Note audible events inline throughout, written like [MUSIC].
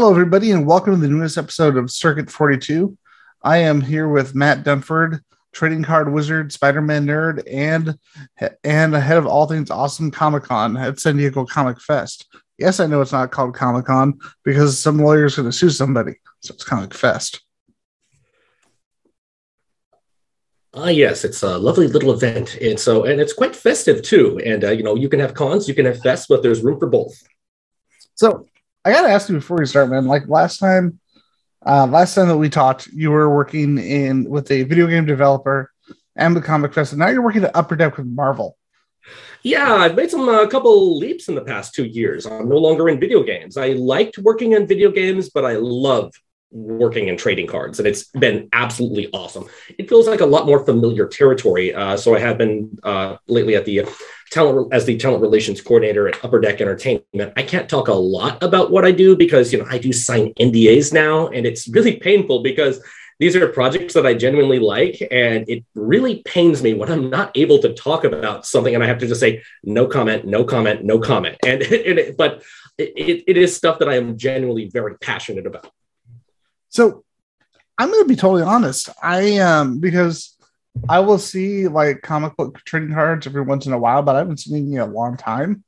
Hello, everybody, and welcome to the newest episode of Circuit 42. I am here with Matt Dunford, trading card wizard, Spider Man nerd, and and ahead of all things awesome Comic Con at San Diego Comic Fest. Yes, I know it's not called Comic Con because some lawyer's going to sue somebody, so it's Comic Fest. Ah, uh, yes, it's a lovely little event, and so and it's quite festive too. And uh, you know, you can have cons, you can have fests, but there's room for both. So I gotta ask you before we start, man. Like last time, uh, last time that we talked, you were working in with a video game developer and the Comic Fest, and now you're working at Upper Deck with Marvel. Yeah, I've made some a uh, couple leaps in the past two years. I'm no longer in video games. I liked working in video games, but I love working in trading cards, and it's been absolutely awesome. It feels like a lot more familiar territory. Uh, so I have been uh, lately at the talent as the talent relations coordinator at Upper Deck Entertainment. I can't talk a lot about what I do because you know I do sign NDAs now, and it's really painful because these are projects that I genuinely like, and it really pains me when I'm not able to talk about something and I have to just say no comment, no comment, no comment. And, [LAUGHS] and it, but it, it is stuff that I am genuinely very passionate about. So I'm going to be totally honest. I um because I will see like comic book trading cards every once in a while, but I haven't seen any in a long time.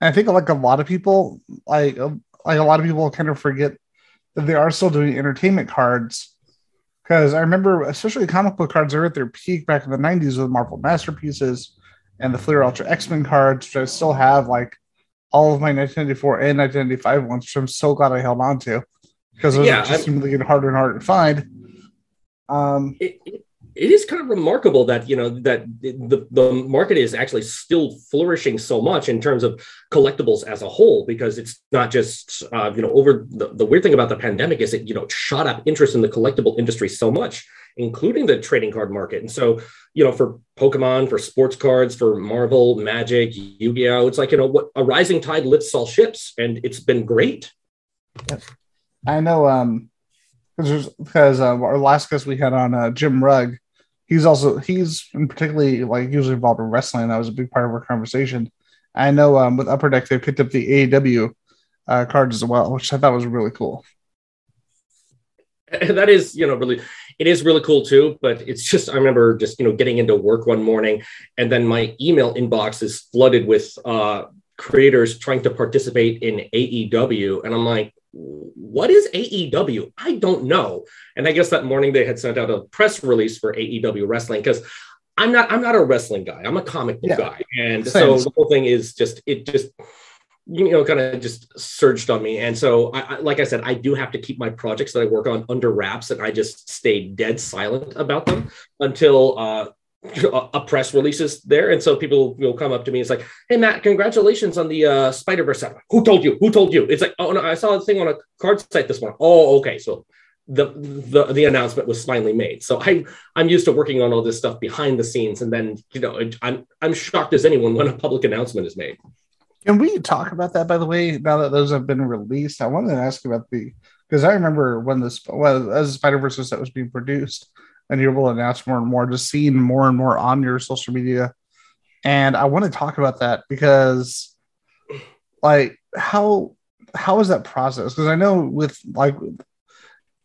And I think like a lot of people, like like a lot of people, kind of forget that they are still doing entertainment cards. Because I remember, especially comic book cards, are at their peak back in the '90s with Marvel masterpieces and the Fleer Ultra X Men cards, which I still have like all of my 1994 and 1995 ones, which I'm so glad I held on to because those yeah, just seem to get harder and harder to find. Um, it, it, it is kind of remarkable that you know that the, the market is actually still flourishing so much in terms of collectibles as a whole because it's not just uh, you know over the, the weird thing about the pandemic is it you know shot up interest in the collectible industry so much including the trading card market. And so you know for pokemon for sports cards for marvel magic yu-gi-oh it's like you know what a rising tide lifts all ships and it's been great i know um because uh, our last guest we had on uh, Jim Rugg, he's also he's particularly like usually involved in wrestling. That was a big part of our conversation. I know um, with Upper Deck they picked up the AEW uh, cards as well, which I thought was really cool. [LAUGHS] That is, you know, really, it is really cool too. But it's just, I remember just, you know, getting into work one morning, and then my email inbox is flooded with uh, creators trying to participate in AEW, and I'm like, what is AEW? I don't know. And I guess that morning they had sent out a press release for AEW wrestling because I'm not I'm not a wrestling guy. I'm a comic book yeah. guy. And Same. so the whole thing is just it just you know kind of just surged on me and so I, I, like i said i do have to keep my projects that i work on under wraps and i just stay dead silent about them until uh, a press releases there, and so people will come up to me. It's like, "Hey, Matt, congratulations on the uh, Spider Verse. Who told you? Who told you?" It's like, "Oh no, I saw a thing on a card site this morning." Oh, okay, so the the the announcement was finally made. So I I'm used to working on all this stuff behind the scenes, and then you know I'm I'm shocked as anyone when a public announcement is made. Can we talk about that? By the way, now that those have been released, I wanted to ask about the because I remember when this well as Spider Verse set was being produced and you're able to announce more and more, just seeing more and more on your social media. And I want to talk about that because, like, how how is that process? Because I know with like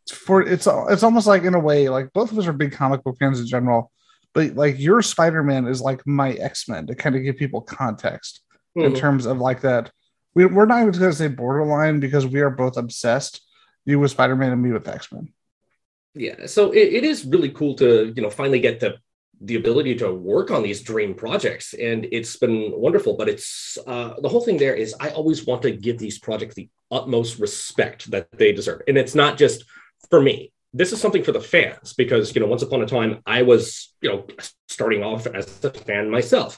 for it's it's almost like in a way like both of us are big comic book fans in general, but like your Spider Man is like my X Men to kind of give people context mm-hmm. in terms of like that. We, we're not even going to say borderline because we are both obsessed. You with Spider Man and me with X Men yeah so it, it is really cool to you know finally get the the ability to work on these dream projects and it's been wonderful but it's uh, the whole thing there is i always want to give these projects the utmost respect that they deserve and it's not just for me. This is something for the fans because you know once upon a time i was you know starting off as a fan myself.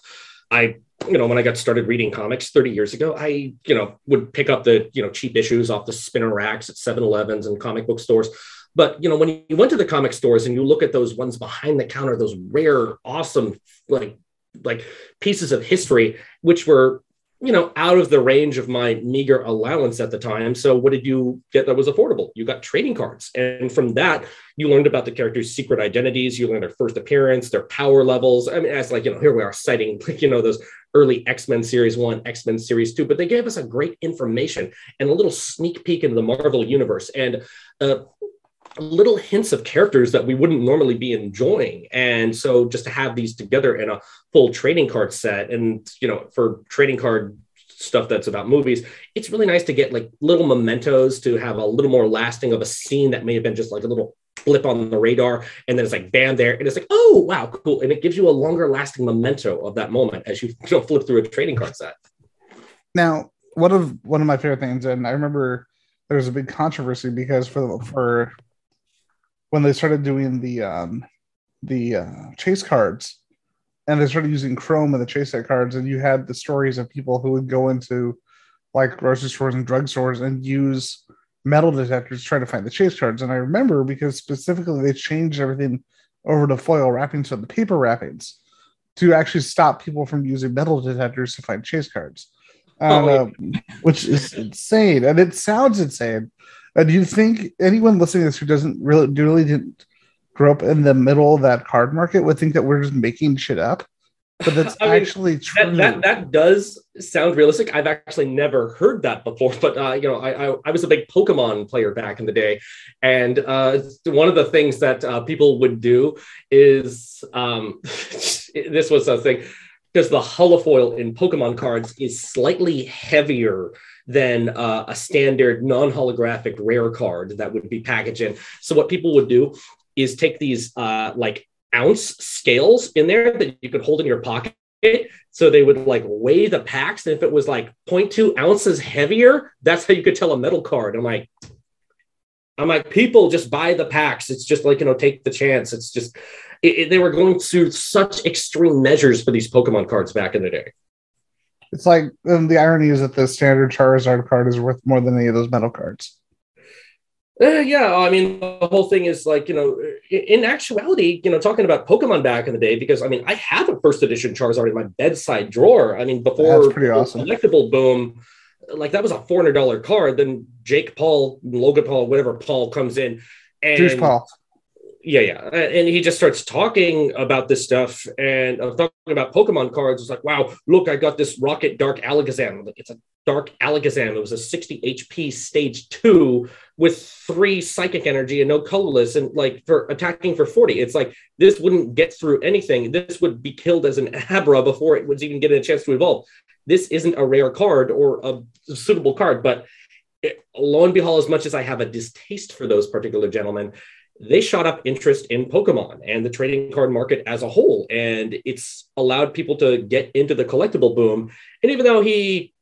I you know when i got started reading comics 30 years ago i you know would pick up the you know cheap issues off the spinner racks at 7-elevens and comic book stores but you know, when you went to the comic stores and you look at those ones behind the counter, those rare, awesome, like like pieces of history, which were you know, out of the range of my meager allowance at the time. So what did you get that was affordable? You got trading cards. And from that, you learned about the characters' secret identities. You learned their first appearance, their power levels. I mean, as like, you know, here we are citing, [LAUGHS] like you know, those early X-Men series one, X-Men series two, but they gave us a great information and a little sneak peek into the Marvel universe. And uh, little hints of characters that we wouldn't normally be enjoying. And so just to have these together in a full trading card set and you know for trading card stuff that's about movies it's really nice to get like little mementos to have a little more lasting of a scene that may have been just like a little blip on the radar. And then it's like bam there. And it's like oh wow cool. And it gives you a longer lasting memento of that moment as you, [LAUGHS] you know, flip through a trading card set. Now one of one of my favorite things and i remember there was a big controversy because for for when they started doing the um, the uh, chase cards, and they started using Chrome in the chase set cards, and you had the stories of people who would go into like grocery stores and drugstores and use metal detectors to try to find the chase cards. And I remember because specifically they changed everything over to foil wrapping, so the paper wrappings to actually stop people from using metal detectors to find chase cards. Oh, uh, which is insane, and it sounds insane. Uh, do you think anyone listening to this who doesn't really really didn't grow up in the middle of that card market would think that we're just making shit up? But that's [LAUGHS] I mean, actually true. That, that, that does sound realistic. I've actually never heard that before, but uh, you know, I, I, I was a big Pokemon player back in the day, and uh, one of the things that uh, people would do is um, [LAUGHS] this was a thing because the holofoil in Pokemon cards is slightly heavier than uh, a standard non-holographic rare card that would be packaged in. So what people would do is take these uh, like ounce scales in there that you could hold in your pocket. So they would like weigh the packs, and if it was like 0.2 ounces heavier, that's how you could tell a metal card. I'm like, I'm like, people just buy the packs. It's just like you know, take the chance. It's just it, it, they were going through such extreme measures for these Pokemon cards back in the day. It's like and the irony is that the standard Charizard card is worth more than any of those metal cards. Uh, yeah, I mean, the whole thing is like, you know, in actuality, you know, talking about Pokemon back in the day, because I mean, I have a first edition Charizard in my bedside drawer. I mean, before That's pretty awesome. collectible boom, like that was a $400 card. Then Jake Paul, Logan Paul, whatever Paul comes in. And Juice Paul yeah, yeah, and he just starts talking about this stuff and uh, talking about Pokemon cards. It's like, wow, look, I got this Rocket Dark Alakazam. Like, it's a Dark Alakazam. It was a 60 HP stage two with three psychic energy and no colorless, and like for attacking for 40. It's like this wouldn't get through anything. This would be killed as an Abra before it was even getting a chance to evolve. This isn't a rare card or a suitable card, but it, lo and behold, as much as I have a distaste for those particular gentlemen, they shot up interest in Pokemon and the trading card market as a whole. And it's allowed people to get into the collectible boom. And even though he,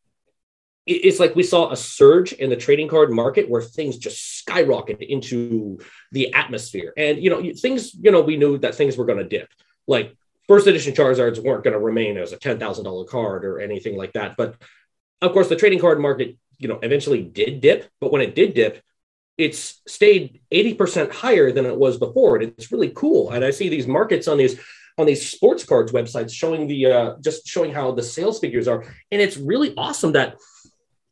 it's like we saw a surge in the trading card market where things just skyrocketed into the atmosphere. And, you know, things, you know, we knew that things were going to dip. Like first edition Charizards weren't going to remain as a $10,000 card or anything like that. But of course, the trading card market, you know, eventually did dip. But when it did dip, it's stayed 80% higher than it was before. And it's really cool. And I see these markets on these on these sports cards websites showing the uh, just showing how the sales figures are. And it's really awesome that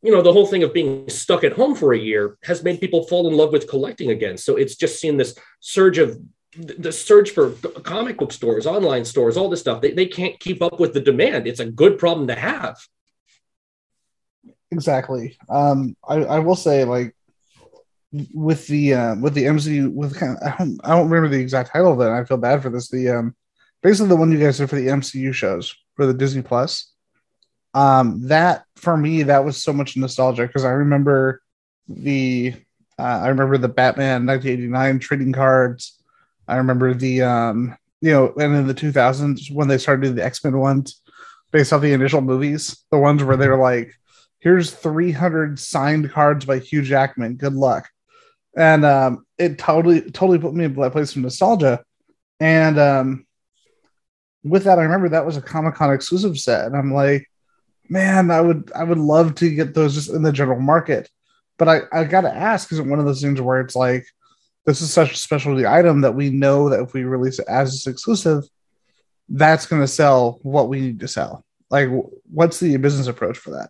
you know the whole thing of being stuck at home for a year has made people fall in love with collecting again. So it's just seen this surge of the surge for comic book stores, online stores, all this stuff. They, they can't keep up with the demand. It's a good problem to have. Exactly. Um, I, I will say, like, with the uh, with the MCU with kind of, I don't I don't remember the exact title of it. I feel bad for this. The um basically the one you guys did for the MCU shows for the Disney Plus. Um, that for me that was so much nostalgia because I remember the uh, I remember the Batman 1989 trading cards. I remember the um you know and in the 2000s when they started doing the X Men ones based off the initial movies, the ones where they're like, "Here's 300 signed cards by Hugh Jackman. Good luck." And um, it totally totally put me in that place of nostalgia. And um, with that, I remember that was a Comic Con exclusive set, and I'm like, man, I would I would love to get those just in the general market. But I I got to ask, is it one of those things where it's like, this is such a specialty item that we know that if we release it as this exclusive, that's going to sell what we need to sell. Like, what's the business approach for that?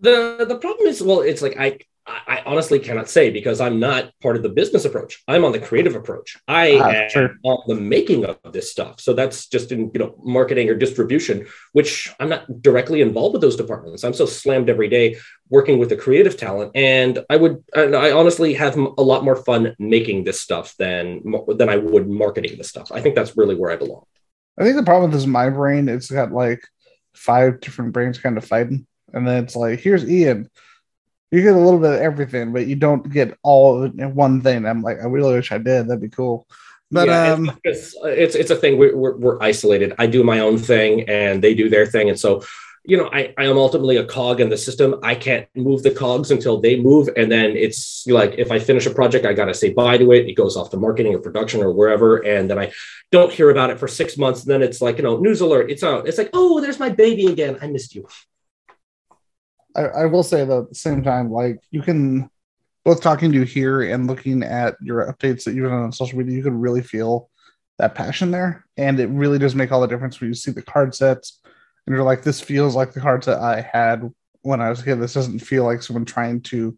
The the problem is, well, it's like I I honestly cannot say because I'm not part of the business approach. I'm on the creative approach. I ah, am sure. on the making of this stuff. So that's just in you know marketing or distribution, which I'm not directly involved with those departments. I'm so slammed every day working with the creative talent, and I would and I honestly have a lot more fun making this stuff than than I would marketing this stuff. I think that's really where I belong. I think the problem with this my brain, it's got like five different brains kind of fighting, and then it's like here's Ian you get a little bit of everything, but you don't get all in one thing. I'm like, I really wish I did. That'd be cool. But yeah, um, it's, it's, it's a thing. We're, we're, we're isolated. I do my own thing, and they do their thing, and so you know, I, I am ultimately a cog in the system. I can't move the cogs until they move. And then it's like if I finish a project, I got to say bye to it. It goes off to marketing or production or wherever. And then I don't hear about it for six months. And then it's like, you know, news alert. It's out. It's like, oh, there's my baby again. I missed you. I, will say though at the same time, like you can both talking to you here and looking at your updates that you've done on social media, you can really feel that passion there. And it really does make all the difference when you see the card sets and you're like, this feels like the cards that I had when I was a kid. This doesn't feel like someone trying to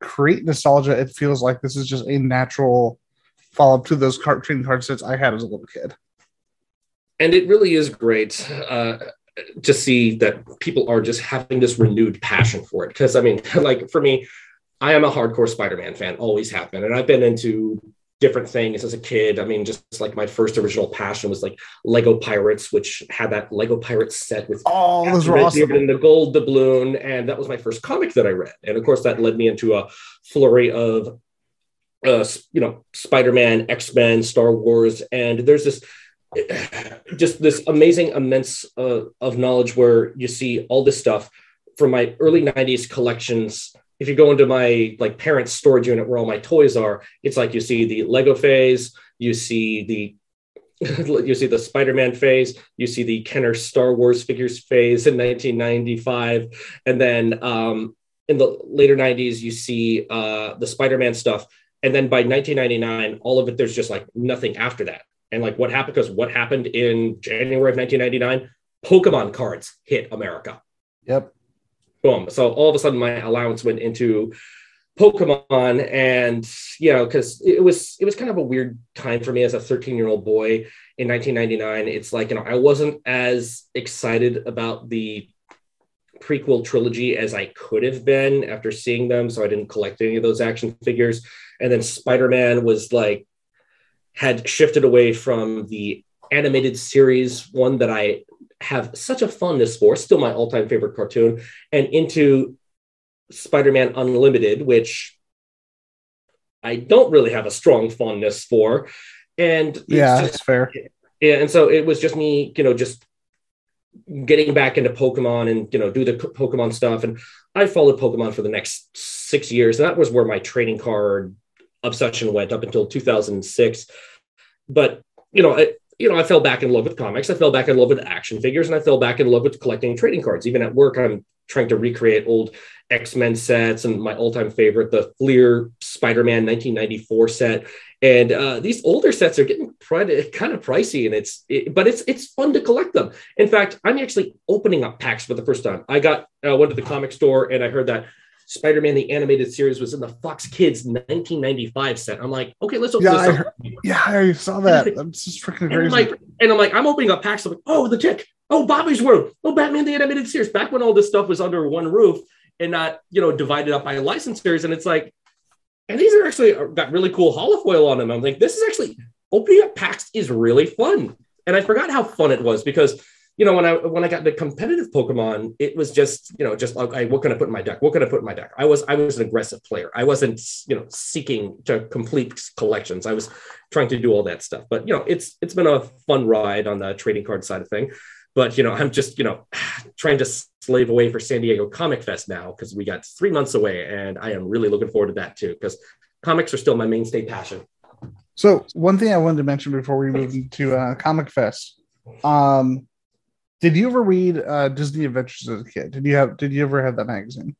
create nostalgia. It feels like this is just a natural follow up to those card trading card sets I had as a little kid. And it really is great. Uh, to see that people are just having this renewed passion for it. Because I mean, [LAUGHS] like for me, I am a hardcore Spider-Man fan, always have been, and I've been into different things as a kid. I mean, just like my first original passion was like Lego Pirates, which had that Lego Pirates set with oh, those were awesome. And the gold doubloon, and that was my first comic that I read. And of course, that led me into a flurry of, uh, you know, Spider-Man, X-Men, Star Wars, and there's this [SIGHS] just this amazing immense uh, of knowledge where you see all this stuff from my early 90s collections. If you go into my like parents storage unit where all my toys are it's like you see the lego phase you see the [LAUGHS] you see the spider-man phase you see the kenner star wars figures phase in 1995 and then um, in the later 90s you see uh, the spider-man stuff. And then by 1999 all of it there's just like nothing after that and like what happened because what happened in January of 1999, Pokemon cards hit America. Yep. Boom. So all of a sudden my allowance went into Pokemon and you know because it was it was kind of a weird time for me as a 13 year old boy in 1999 it's like you know I wasn't as excited about the prequel trilogy as I could have been after seeing them so I didn't collect any of those action figures and then Spider-Man was like had shifted away from the animated series, one that I have such a fondness for, still my all time favorite cartoon, and into Spider Man Unlimited, which I don't really have a strong fondness for. And yeah, just, that's fair. Yeah, and so it was just me, you know, just getting back into Pokemon and you know do the Pokemon stuff. And I followed Pokemon for the next six years. And that was where my trading card obsession went up until 2006. But you know, I, you know, I fell back in love with comics. I fell back in love with action figures, and I fell back in love with collecting trading cards. Even at work, I'm trying to recreate old X Men sets and my all time favorite, the Fleer Spider Man 1994 set. And uh, these older sets are getting kind of pricey, and it's it, but it's it's fun to collect them. In fact, I'm actually opening up packs for the first time. I got uh, went to the comic store and I heard that Spider-Man the animated series was in the Fox Kids 1995 set. I'm like, okay, let's open yeah, this I heard, yeah, I saw that. That's just freaking crazy. And I'm like, and I'm like, I'm opening up packs. I'm like, oh, the Tick. Oh, Bobby's World. Oh, Batman the animated series. Back when all this stuff was under one roof and not, you know, divided up by licensors. And it's like, and these are actually uh, got really cool holofoil on them. I'm like, this is actually opening up packs is really fun. And I forgot how fun it was because you know, when I when I got the competitive Pokemon, it was just you know just like what can I put in my deck? What can I put in my deck? I was I was an aggressive player. I wasn't you know seeking to complete collections. I was trying to do all that stuff. But you know, it's it's been a fun ride on the trading card side of thing. But you know, I'm just you know [SIGHS] trying to slave away for San Diego Comic Fest now because we got three months away, and I am really looking forward to that too because comics are still my mainstay passion. So one thing I wanted to mention before we move into uh, Comic Fest, um, did you ever read uh, Disney Adventures as a kid? Did you have? Did you ever have that magazine?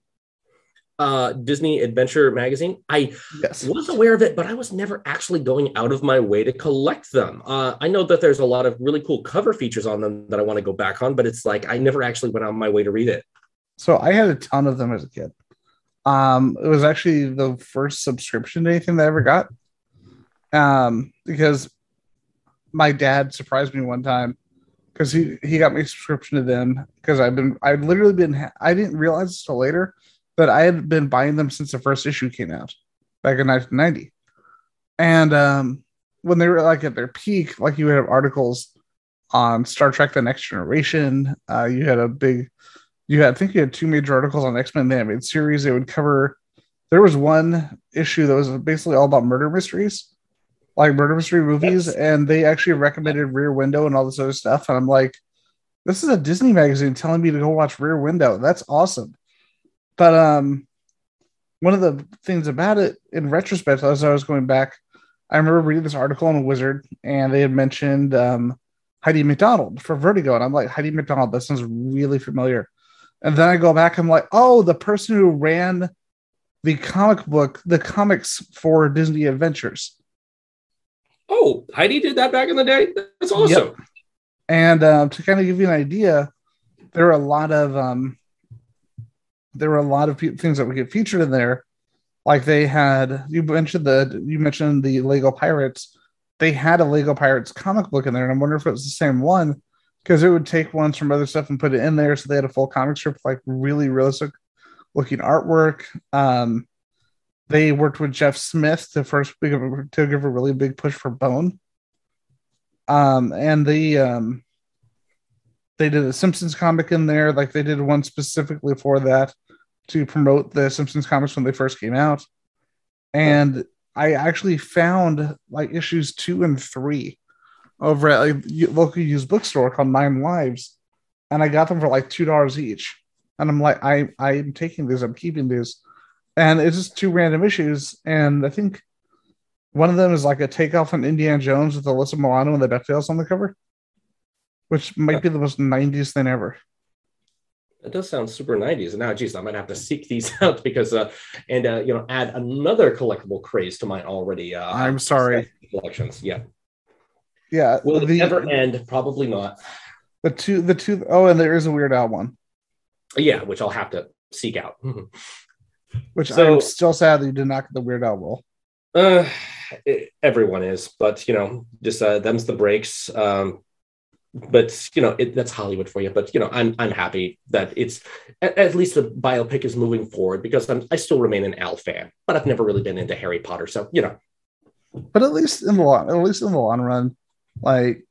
uh, Disney Adventure magazine. I yes. was aware of it, but I was never actually going out of my way to collect them. Uh, I know that there's a lot of really cool cover features on them that I want to go back on, but it's like I never actually went on my way to read it. So I had a ton of them as a kid. Um, it was actually the first subscription to anything that I ever got. Um, because my dad surprised me one time because he he got me a subscription to them because I've been I've literally been I didn't realize till later that I had been buying them since the first issue came out back in 1990. And um, when they were like at their peak, like you would have articles on Star Trek: The Next Generation. Uh, you had a big, you had I think you had two major articles on X Men the animated series. They would cover. There was one issue that was basically all about murder mysteries, like murder mystery movies, yes. and they actually recommended Rear Window and all this other stuff. And I'm like, this is a Disney magazine telling me to go watch Rear Window. That's awesome. But um, one of the things about it, in retrospect, as I was going back, I remember reading this article on Wizard, and they had mentioned um, Heidi MacDonald for Vertigo, and I'm like, Heidi MacDonald, that sounds really familiar. And then I go back, I'm like, oh, the person who ran the comic book, the comics for Disney Adventures. Oh, Heidi did that back in the day. That's awesome. Yep. And uh, to kind of give you an idea, there are a lot of um, there were a lot of things that we get featured in there. Like they had, you mentioned the, you mentioned the Lego Pirates. They had a Lego Pirates comic book in there, and I wonder if it was the same one because it would take ones from other stuff and put it in there. So they had a full comic strip, like really realistic looking artwork. Um, they worked with Jeff Smith to first to give a really big push for Bone. Um, and the um, they did a Simpsons comic in there, like they did one specifically for that to promote the Simpsons comics when they first came out. And I actually found like issues two and three over at a local used bookstore called Nine Lives, and I got them for like two dollars each. And I'm like, I I'm taking these, I'm keeping these, and it's just two random issues. And I think one of them is like a takeoff on Indiana Jones with Alyssa Milano and the Ducktales on the cover, which might be the most '90s thing ever. That does sound super 90s. Now, geez, I might have to seek these [LAUGHS] out because, uh, and uh, you know, add another collectible craze to my already. Uh, I'm sorry. Collections, yeah, yeah. Will the, it ever end? Probably not. The two, the two, oh, and there is a Weird Al one. Yeah, which I'll have to seek out. Which so, I'm still sad that you did not get the Weird Al roll. Uh, everyone is, but you know, just uh, them's the breaks. Um, but you know it, that's Hollywood for you. But you know I'm I'm happy that it's at, at, least the biopic is moving forward because I'm I still remain an Al fan, but I've never really been into Harry Potter. So you know, but at least in the long at least in the long run, like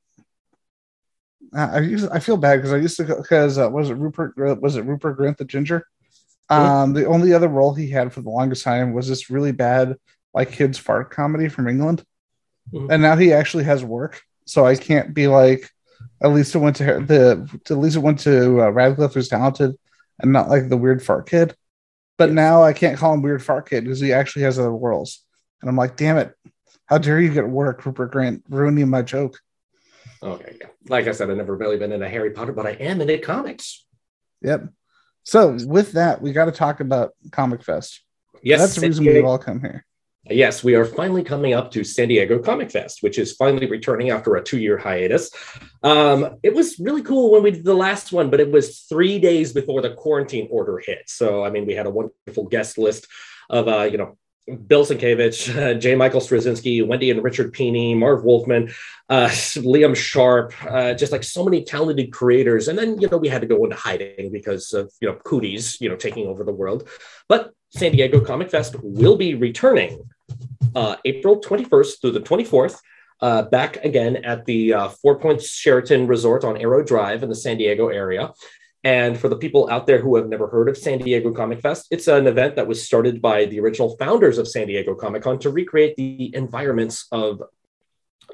I used I feel bad because I used to because uh, was it Rupert was it Rupert Grint the Ginger? Um, the only other role he had for the longest time was this really bad like kids fart comedy from England, mm-hmm. and now he actually has work. So I can't be like at least it went to the at least it went to uh, Radcliffe, who's talented and not like the weird fart kid. But yes. now I can't call him weird fart kid because he actually has other roles, and I'm like, damn it, how dare you get work, Rupert Grant, ruining my joke. Okay, yeah. Like I said, I've never really been into Harry Potter, but I am into comics. Yep. So with that, we got to talk about Comic Fest. Yes, that's the reason we've all come here. Yes, we are finally coming up to San Diego Comic Fest, which is finally returning after a two year hiatus. Um, it was really cool when we did the last one, but it was three days before the quarantine order hit. So, I mean, we had a wonderful guest list of, uh, you know, Bill Sienkiewicz, uh, [LAUGHS] J. Michael Straczynski, Wendy and Richard Pini, Marv Wolfman, uh, Liam Sharp, uh, just like so many talented creators. And then, you know, we had to go into hiding because of, you know, cooties, you know, taking over the world. But San Diego Comic Fest will be returning uh, April 21st through the 24th. Uh, back again at the uh, Four Points Sheraton Resort on Aero Drive in the San Diego area. And for the people out there who have never heard of San Diego Comic Fest, it's an event that was started by the original founders of San Diego Comic Con to recreate the environments of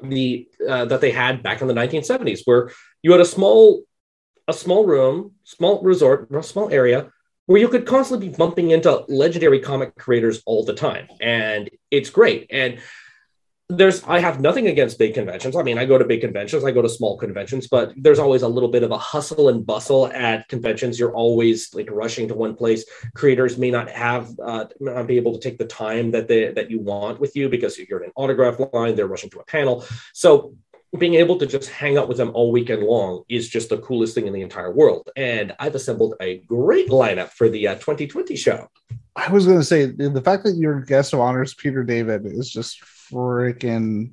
the uh, that they had back in the 1970s, where you had a small a small room, small resort, small area where you could constantly be bumping into legendary comic creators all the time. And it's great. And there's I have nothing against big conventions. I mean, I go to big conventions, I go to small conventions, but there's always a little bit of a hustle and bustle at conventions. You're always like rushing to one place. Creators may not have uh, not be able to take the time that they that you want with you because you're in an autograph line. They're rushing to a panel, so being able to just hang out with them all weekend long is just the coolest thing in the entire world. And I've assembled a great lineup for the uh, 2020 show. I was going to say the fact that your guest of honor is Peter David is just freaking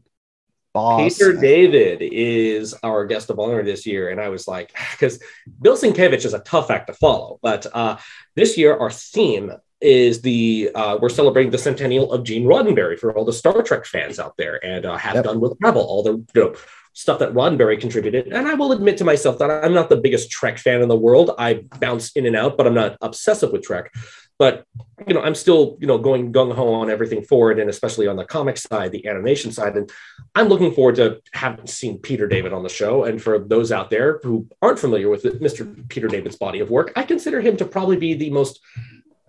boss. Peter David is our guest of honor this year. And I was like, [LAUGHS] because Bill Sienkiewicz is a tough act to follow. But uh, this year, our theme is the uh, we're celebrating the centennial of Gene Roddenberry for all the Star Trek fans out there, and uh, have yep. done with Rebel all the you know stuff that Roddenberry contributed. And I will admit to myself that I'm not the biggest Trek fan in the world. I bounce in and out, but I'm not obsessive with Trek but you know i'm still you know going gung-ho on everything forward and especially on the comic side the animation side and i'm looking forward to having seen peter david on the show. And for those out there who aren't familiar with it, mr peter david's body of work i consider him to probably be the most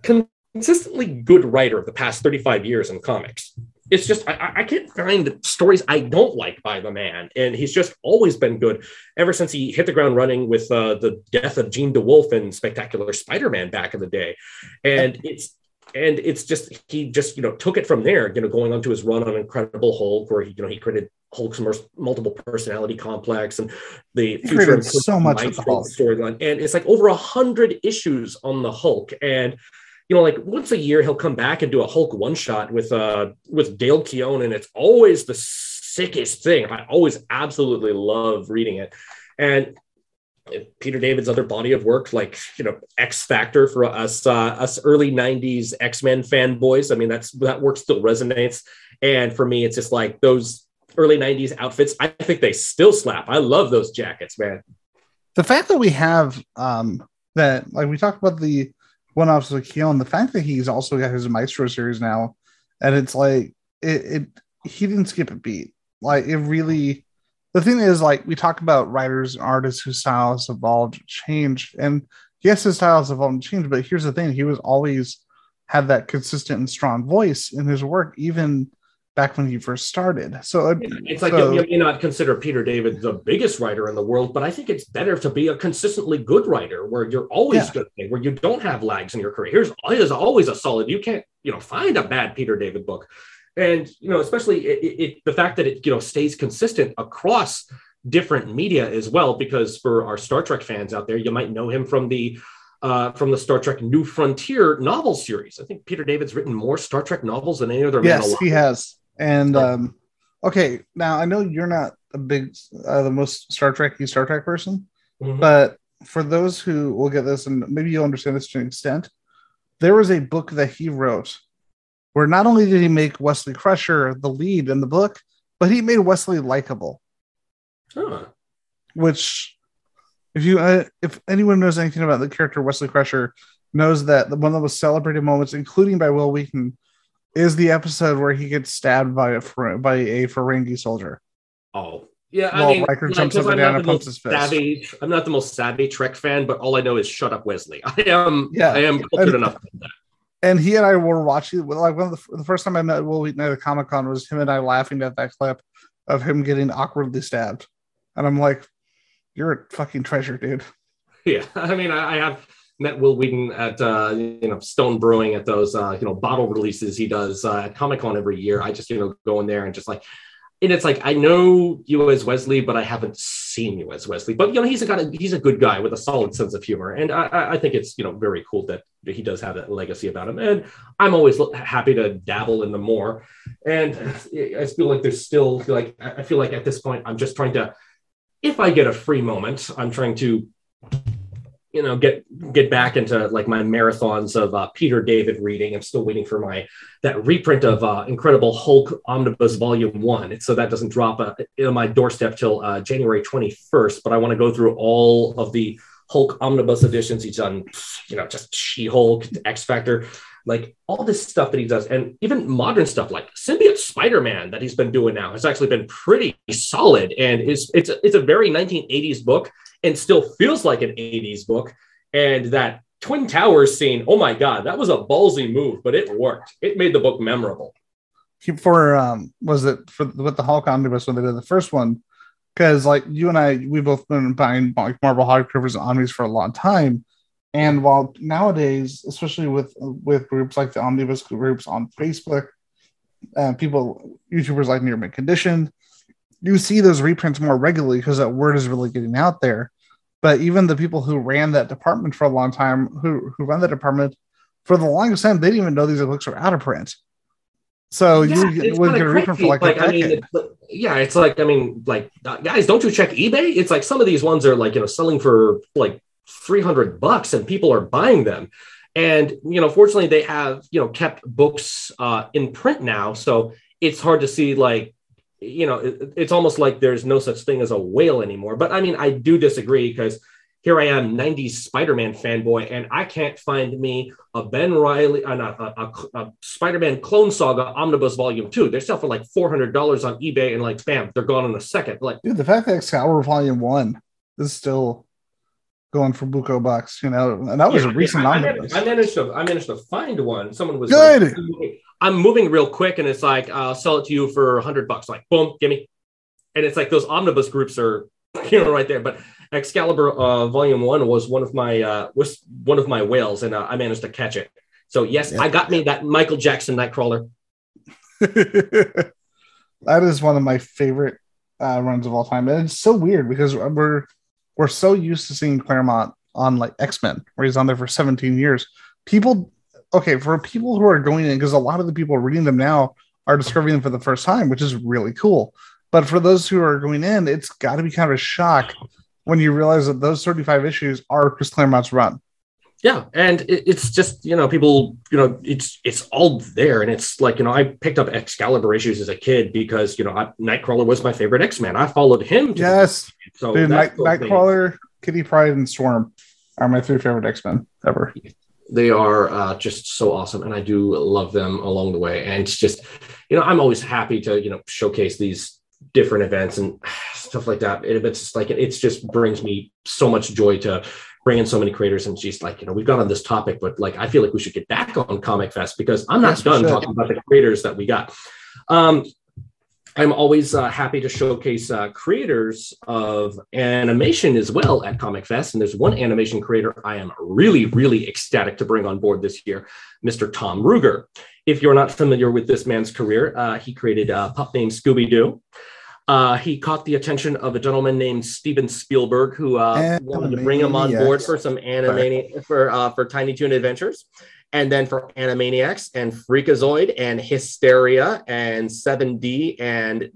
consistently good writer of the past 35 years in comics it's just I, I, can't find stories I don't like by the man, and he's just always been good ever since he hit the ground running with uh, the death of Jean DeWolff and Spectacular Spider-Man back in the day, and it's and it's just he just you know took it from there, you know, going on to his run on Incredible Hulk, where he you know he created Hulk's multiple personality complex and the he future so much the storyline, and it's like over a hundred issues on the Hulk, and you know, like once a year he'll come back and do a Hulk one shot with uh with Dale Keown, and it's always the sickest thing. I always absolutely love reading it. And Peter David's other body of work, like you know, X Factor for us, uh, us early '90s X Men fanboys. I mean, that's that work still resonates. And for me, it's just like those early '90s outfits. I think they still slap. I love those jackets, man. The fact that we have um, that, like, we talked about the one off with Keown. The fact that he's also got his Maestro series now, and it's like it, it he didn't skip a beat. Like it really. The thing is, like we talk about writers and artists whose styles evolved, changed, and yes, his styles evolved and changed. But here's the thing: he was always had that consistent and strong voice in his work, even back when he first started. So it, it's like so, you, may not consider Peter David the biggest writer in the world, but I think it's better to be a consistently good writer where you're always yeah. good, where you don't have lags in your career. Here's is always a solid. You can't you know find a bad Peter David book, and you know especially it, it, the fact that it you know stays consistent across different media as well. Because for our Star Trek fans out there, you might know him from the uh, from the Star Trek New Frontier novel series. I think Peter David's written more Star Trek novels than any other yes, man alive. he has. And um, okay, now I know you're not a big, uh, the most Star Trekky Star Trek person, mm-hmm. but for those who will get this, and maybe you'll understand this to an extent, there was a book that he wrote where not only did he make Wesley Crusher the lead in the book, but he made Wesley likable. Huh. Which, if you, uh, if anyone knows anything about the character Wesley Crusher, knows that the one of the most celebrated moments, including by Wil Wheaton, is the episode where he gets stabbed by a by a Ferengi soldier. Oh, yeah. I mean, Riker jumps up and down and pumps his fist. Savvy, I'm not the most savvy Trek fan, but all I know is shut up, Wesley. [LAUGHS] I am. Yeah, I am cultured and, enough. And he and I were watching. Like one of the, the first time I met Wil Wheaton at Comic Con was him and I laughing at that clip of him getting awkwardly stabbed, and I'm like, "You're a fucking treasure, dude." [LAUGHS] Yeah, I mean, I, I have met Wil Wheaton at uh, you know Stone Brewing at those uh, you know bottle releases he does uh, at Comic Con every year. I just you know go in there and just like, and it's like I know you as Wesley, but I haven't seen you as Wesley. But you know he's a guy, he's a good guy with a solid sense of humor, and I, I think it's you know very cool that he does have that legacy about him. And I'm always happy to dabble in the more. And I feel like there's still like I feel like at this point I'm just trying to, if I get a free moment, I'm trying to you know get get back into like my marathons of uh, Peter David reading. I'm still waiting for my that reprint of uh, Incredible Hulk Omnibus Volume One. So that doesn't drop uh, in my doorstep till uh, January 21st. But I want to go through all of the Hulk Omnibus editions. He's done, you know, just She Hulk, X Factor, like all this stuff that he does, and even modern stuff like Symbiote Spider Man that he's been doing now has actually been pretty solid. And is it's it's a very 1980s book and still feels like an 80s book. And that Twin Towers scene, oh my God, that was a ballsy move, but it worked. It made the book memorable. for um was it for with the Hulk omnibus when they did the first one because like you and I we both been buying like Marvel hardcovers and omnibus for a long time and while nowadays especially with with groups like the omnibus groups on Facebook uh, people YouTubers like Near Mint Condition you see those reprints more regularly because that word is really getting out there but even the people who ran that department for a long time who who run the department for the longest time they didn't even know these books were out of print so yeah, you would get a reprint for like, like I mean, yeah, it's like I mean, like guys, don't you check eBay? It's like some of these ones are like you know selling for like three hundred bucks, and people are buying them. And you know, fortunately, they have you know kept books uh, in print now, so it's hard to see like you know it, it's almost like there's no such thing as a whale anymore. But I mean, I do disagree because here I am, 90s Spider-Man fanboy, and I can't find me a Ben Riley, uh, not, a, a, a, Spider-Man Clone Saga Omnibus Volume 2. They're selling for like $400 on eBay, and like, bam, they're gone in a second. Like, dude, the fact that Excalibur Volume 1 is still going for buco bucks, you know, and that was yeah, a recent yeah, I, omnibus. I managed, to, I managed to find one. Someone was good. Like, I'm moving real quick, and it's like, I'll sell it to you for a 100 bucks. Like, boom, give me. And it's like those omnibus groups are, [LAUGHS] you know, right there. But Excalibur uh, Volume One was one of my uh, was one of my whales, and uh, I managed to catch it. So yes, yeah. I got me that Michael Jackson Nightcrawler. [LAUGHS] that is one of my favorite uh, runs of all time, and it's so weird because we're we're so used to seeing Claremont on like X Men, where he's on there for 17 years. People, okay, for people who are going in, because a lot of the people reading them now are discovering them for the first time, which is really cool. But for those who are going in, it's got to be kind of a shock when you realize that those 35 issues are Chris Claremont's run. Yeah, and it, it's just you know people you know it's it's all there, and it's like you know I picked up Excalibur issues as a kid because you know I, Nightcrawler was my favorite X Man. I followed him. yes, so Dude, Night, Nightcrawler, Kitty Pryde, and Storm are my three favorite X Men ever. They are uh, just so awesome, and I do love them along the way. And it's just you know I'm always happy to you know showcase these different events and [SIGHS] stuff like that. It, it's just like it's just brings me so much joy to bring in so many creators. And she's like, you know, we've got on this topic, but like I feel like we should get back on Comic Fest because I'm not yes, done talking about the creators that we got. Um, I'm always uh, happy to showcase uh, creators of animation as well at Comic Fest. And there's one animation creator I am really, really ecstatic to bring on board this year, Mr. Tom Ruegger. If you're not familiar with this man's career, uh, he created a pup named Scooby Doo. Uh, he caught the attention of a gentleman named Steven Spielberg, who uh, wanted to bring him on board for some animating for uh, for Tiny Toon Adventures, and then for Animaniacs and Freakazoid and Histeria and 7D. And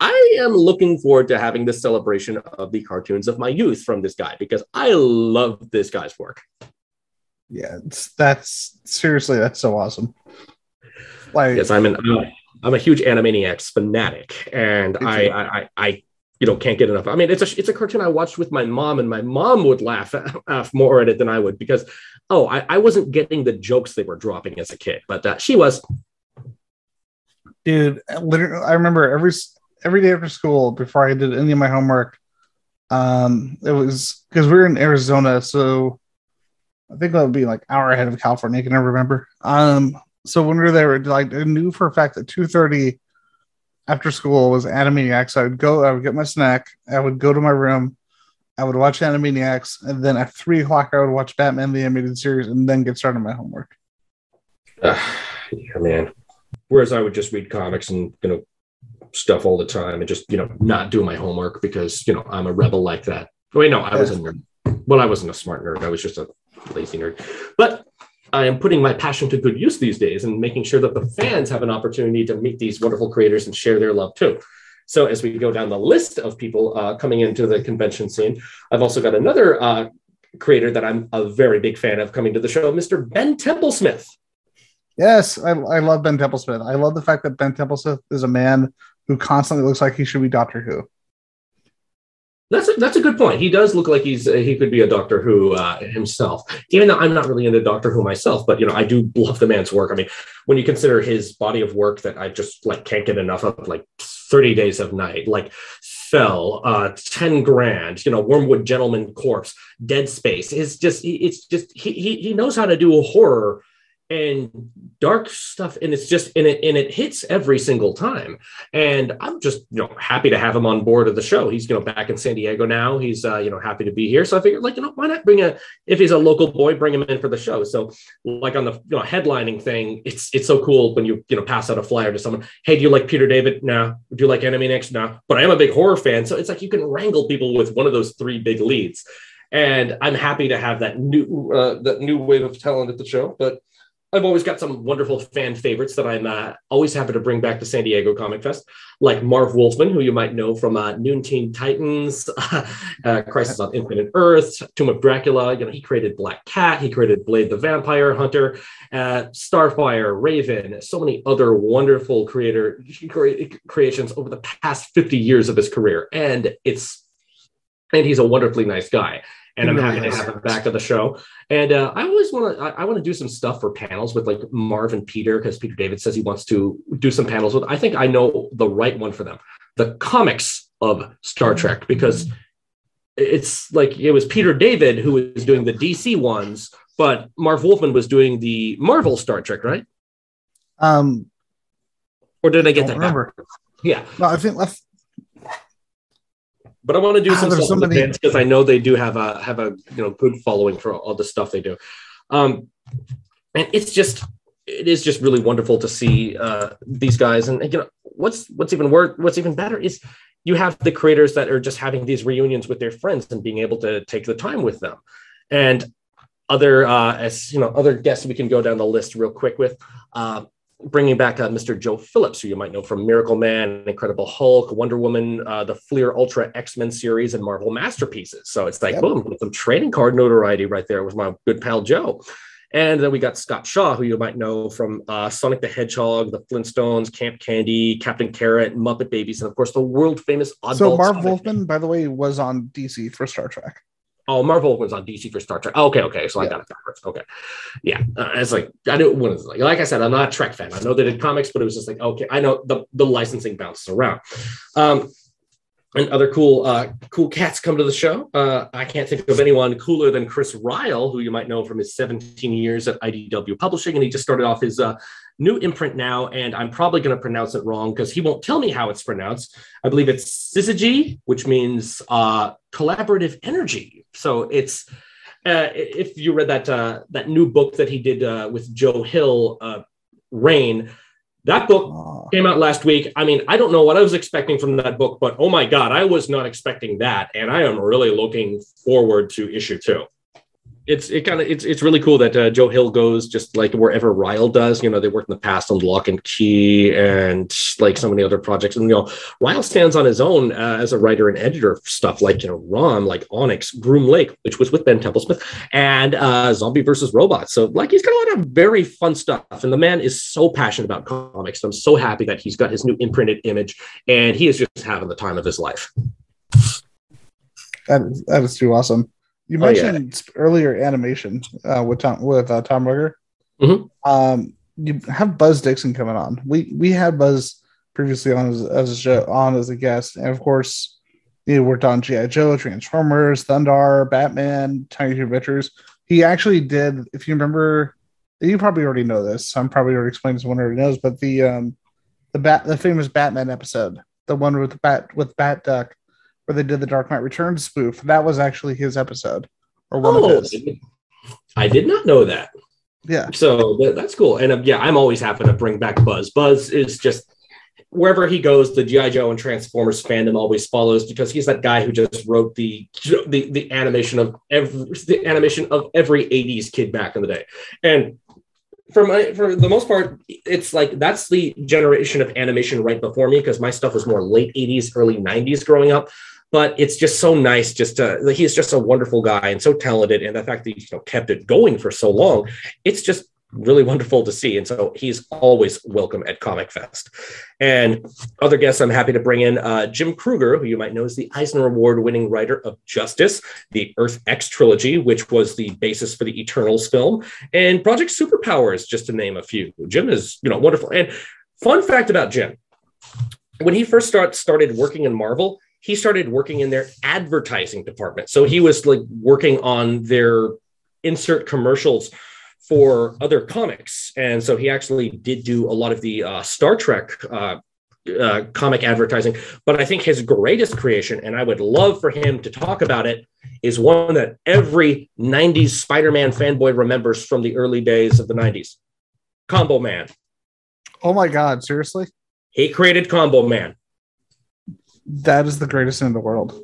I am looking forward to having this celebration of the cartoons of my youth from this guy because I love this guy's work. Yeah, that's seriously that's so awesome. Like, yes, I'm an. I'm a huge Animaniacs fanatic, and I, I, I, you know, can't get enough. I mean, it's a it's a cartoon I watched with my mom, and my mom would laugh, laugh more at it than I would because, oh, I, I wasn't getting the jokes they were dropping as a kid, but uh, she was. Dude, literally, I remember every every day after school before I did any of my homework. Um, it was because we were in Arizona, so I think that would be like hour ahead of California. I can never remember. Um, so when we were there, like I knew for a fact that two thirty after school was Animaniacs. I would go, I would get my snack, I would go to my room, I would watch Animaniacs, and then at three o'clock I would watch Batman the Animated Series, and then get started on my homework. Uh, yeah, man. Whereas I would just read comics and you know stuff all the time, and just you know not do my homework because you know I'm a rebel like that. Wait, no, I yeah. was a nerd. Well, I wasn't a smart nerd. I was just a lazy nerd. But I am putting my passion to good use these days and making sure that the fans have an opportunity to meet these wonderful creators and share their love too. So as we go down the list of people uh, coming into the convention scene, I've also got another uh, creator that I'm a very big fan of coming to the show, Mr. Ben Templesmith. Yes, I, I love Ben Templesmith. I love the fact that Ben Templesmith is a man who constantly looks like he should be Doctor Who. That's a, that's a good point. He does look like he's uh, he could be a Doctor Who uh, himself. Even though I'm not really into Doctor Who myself, but you know I do love the man's work. I mean, when you consider his body of work that I just like can't get enough of, like 30 Days of Night, like Fell, uh, 10 Grand, you know, Wormwood Gentleman Corpse, Dead Space. Is just it's just he he he knows how to do a horror and dark stuff and it's just and it and it hits every single time. And i'm just you know happy to have him on board of the show. He's you know back in san diego now. He's uh, you know happy to be here. So i figured like you know why not bring a if he's a local boy bring him in for the show. So like on the you know headlining thing it's it's so cool when you you know pass out a flyer to someone hey do you like peter david? No do you like Animaniacs? No but i am a big horror fan so it's like you can wrangle people with one of those three big leads. And i'm happy to have that new uh, that new wave of talent at the show but I've always got some wonderful fan favorites that I'm uh, always happy to bring back to San Diego Comic Fest, like Marv Wolfman, who you might know from uh, New Teen Titans, [LAUGHS] uh, Crisis on Infinite Earth, Tomb of Dracula. You know, he created Black Cat, he created Blade the Vampire Hunter, uh, Starfire, Raven, so many other wonderful creator creations over the past 50 years of his career, and it's and he's a wonderfully nice guy and I'm happy to have him back of the show. And uh, I always want to I, I want to do some stuff for panels with like Marv and Peter because Peter David says he wants to do some panels with. I think I know the right one for them. The comics of Star Trek because it's like it was Peter David who was doing the DC ones, but Marv Wolfman was doing the Marvel Star Trek, right? Um, or did I get that? Remember? Back? Yeah. No, I think but I want to do ah, some stuff somebody... because I know they do have a have a you know good following for all the stuff they do. Um, and it's just it is just really wonderful to see uh, these guys. And you know what's what's even work what's even better is you have the creators that are just having these reunions with their friends and being able to take the time with them. And other uh, as you know other guests we can go down the list real quick with. Uh, bringing back uh, Mr. Joe Phillips, who you might know from Miracle Man, Incredible Hulk, Wonder Woman, uh, the Fleer Ultra X Men series, and Marvel Masterpieces. So it's like, yep. boom, some trading card notoriety right there with my good pal Joe. And then we got Scott Shaw, who you might know from uh, Sonic the Hedgehog, the Flintstones, Camp Candy, Captain Carrot, Muppet Babies, and of course the world famous Oddball. So Marv Wolfman, by the way, was on DC for Star Trek. Oh, Marvel was on DC for Star Trek. Oh, okay, okay. So yeah. I got it backwards. Okay, yeah. Uh, it's like I do What is like, like I said, I'm not a Trek fan. I know they did comics, but it was just like okay, I know the the licensing bounces around. Um, and other cool uh, cool cats come to the show. Uh, I can't think of anyone cooler than Chris Ryall, who you might know from his 17 years at IDW Publishing, and he just started off his uh, new imprint now, and I'm probably going to pronounce it wrong because he won't tell me how it's pronounced. I believe it's syzygy, which means uh, collaborative energy. So it's uh, if you read that uh, that new book that he did uh, with Joe Hill, uh, Rain. That book oh. came out last week. I mean, I don't know what I was expecting from that book, but oh my God, I was not expecting that. And I am really looking forward to issue two it's it kind of it's it's really cool that uh, Joe Hill goes just like wherever Ryall does. You know, they worked in the past on Locke and Key and like so many other projects. And you know, Ryall stands on his own uh, as a writer and editor of stuff like you know Rom, like Onyx, Groom Lake, which was with Ben Templesmith, and uh, Zombie versus Robots. So like he's got a lot of very fun stuff. And the man is so passionate about comics. I'm so happy that he's got his new imprinted image, and he is just having the time of his life. That is, that is too awesome. You mentioned oh, yeah. earlier animation uh, with Tom with uh, Tom Ruegger. Mm-hmm. Um, you have Buzz Dixon coming on. We we had Buzz previously on as, as a show, on as a guest, and of course, he worked on GI Joe, Transformers, Thundarr, Batman, Tiny Toon Adventures. He actually did. If you remember, you probably already know this. So I'm probably already explaining to one already knows, but the um the bat the famous Batman episode, the one with the bat with Bat Duck where they did the Dark Knight Returns spoof. That was actually his episode or one oh, of his. I did not know that. Yeah. So that's cool. And uh, yeah, I'm always happy to bring back Buzz. Buzz is just wherever he goes, the GI Joe and Transformers fandom always follows because he's that guy who just wrote the the, the animation of every the animation of every 80s kid back in the day. And for my for the most part, it's like that's the generation of animation right before me because my stuff was more late 80s, early 90s growing up but it's just so nice just to he's just a wonderful guy and so talented and the fact that he you know, kept it going for so long it's just really wonderful to see and so he's always welcome at comic fest. And other guests i'm happy to bring in uh, jim krueger who you might know is the eisner award winning writer of justice the earth x trilogy which was the basis for the eternals film and project superpowers just to name a few. Jim is you know wonderful. And fun fact about jim. When he first start, started working in marvel he started working in their advertising department. So he was like working on their insert commercials for other comics. And so he actually did do a lot of the uh, Star Trek uh, uh, comic advertising. But I think his greatest creation, and I would love for him to talk about it, is one that every 90s Spider Man fanboy remembers from the early days of the 90s Combo Man. Oh my God, seriously? He created Combo Man. That is the greatest in the world.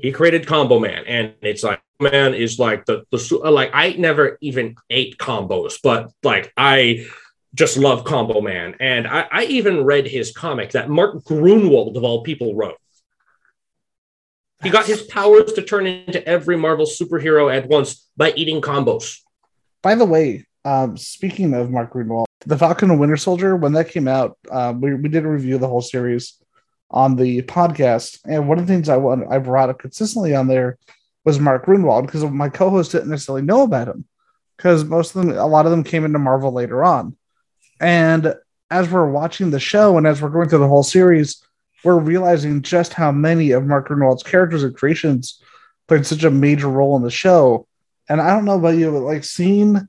He created Combo Man, and it's like man is like the the like I never even ate combos, but like I just love Combo Man, and I, I even read his comic that Mark Gruenwald of all people wrote. He got his powers to turn into every Marvel superhero at once by eating combos. By the way, um, speaking of Mark Gruenwald, the Falcon and Winter Soldier, when that came out, um, we, we did a review of the whole series on the podcast. And one of the things I want I brought up consistently on there was Mark Gruenwald because my co-host didn't necessarily know about him because most of them, a lot of them came into Marvel later on. And as we're watching the show and as we're going through the whole series, we're realizing just how many of Mark Gruenwald's characters and creations played such a major role in the show. And I don't know about you, but like seeing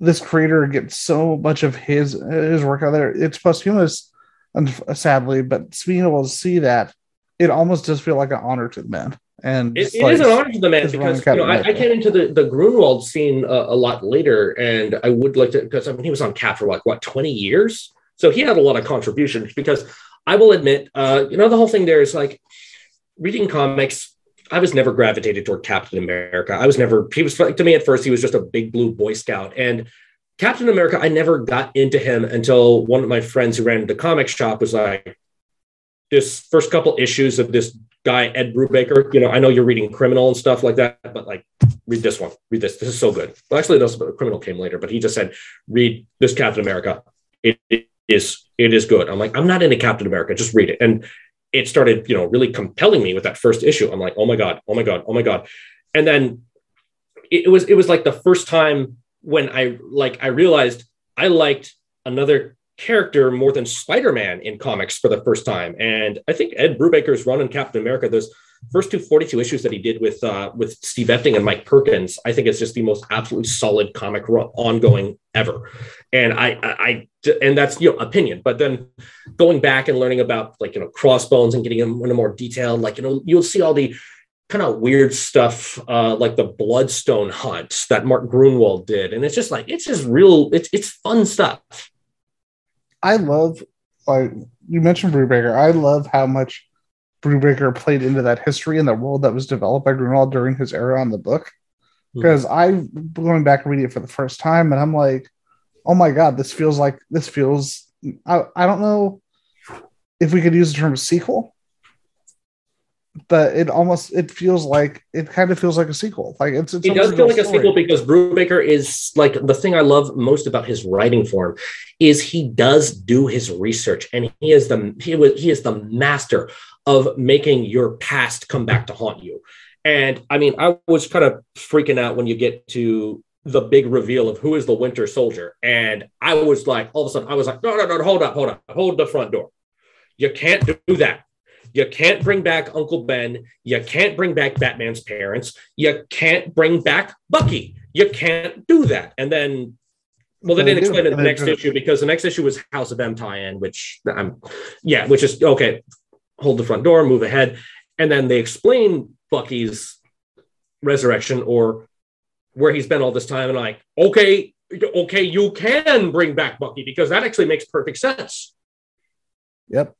this creator get so much of his his work out there, it's posthumous, and sadly, but being able to see that, it almost does feel like an honor to the man. And it, it like, is an honor to the man because you know, I, I, came into the, the Gruenwald scene a, a lot later, and I would like to because I mean he was on Cap for like what twenty years, so he had a lot of contributions. Because I will admit, uh, you know, the whole thing there is like reading comics. I was never gravitated toward Captain America. I was never. He was like to me at first. He was just a big blue Boy Scout, and Captain America. I never got into him until one of my friends who ran the comic shop was like, this first couple issues of this guy Ed Brubaker. You know, I know you're reading Criminal and stuff like that, but like read this one. Read this. This is so good. Well, actually, this Criminal came later, but he just said read this Captain America. It, it is it is good. I'm like I'm not into Captain America. Just read it. And it started, you know, really compelling me with that first issue. I'm like, oh my god, oh my god, oh my god. And then it was it was like the first time when I like I realized I liked another character more than Spider-Man in comics for the first time. And I think Ed Brubaker's run on Captain America, those first two 42 issues that he did with uh, with Steve Epting and Mike Perkins, I think it's just the most absolutely solid comic run, ongoing ever. And I, I, I, and that's you know opinion. But then going back and learning about like you know crossbones and getting into more detail, like you know you'll see all the kind of weird stuff uh, like the bloodstone hunt that Mark Gruenwald did, and it's just like it's just real. It's it's fun stuff. I love like you mentioned Brubaker. I love how much Brubaker played into that history and the world that was developed by Gruenwald during his era on the book. Because hmm. mm-hmm. I going back and reading it for the first time, and I'm like, oh my god, this feels like this feels. I, I don't know if we could use the term sequel but it almost it feels like it kind of feels like a sequel. Like it's, it's it does feel like story. a sequel because Brubaker is like the thing I love most about his writing form is he does do his research and he is the he was he is the master of making your past come back to haunt you. And I mean, I was kind of freaking out when you get to the big reveal of who is the Winter Soldier, and I was like, all of a sudden, I was like, no, no, no, hold up, hold up, hold the front door. You can't do that you can't bring back Uncle Ben. You can't bring back Batman's parents. You can't bring back Bucky. You can't do that. And then, well, they didn't explain it in the next issue because the next issue was House of M tie-in, which I'm, yeah, which is okay. Hold the front door, move ahead, and then they explain Bucky's resurrection or where he's been all this time, and like, okay, okay, you can bring back Bucky because that actually makes perfect sense. Yep.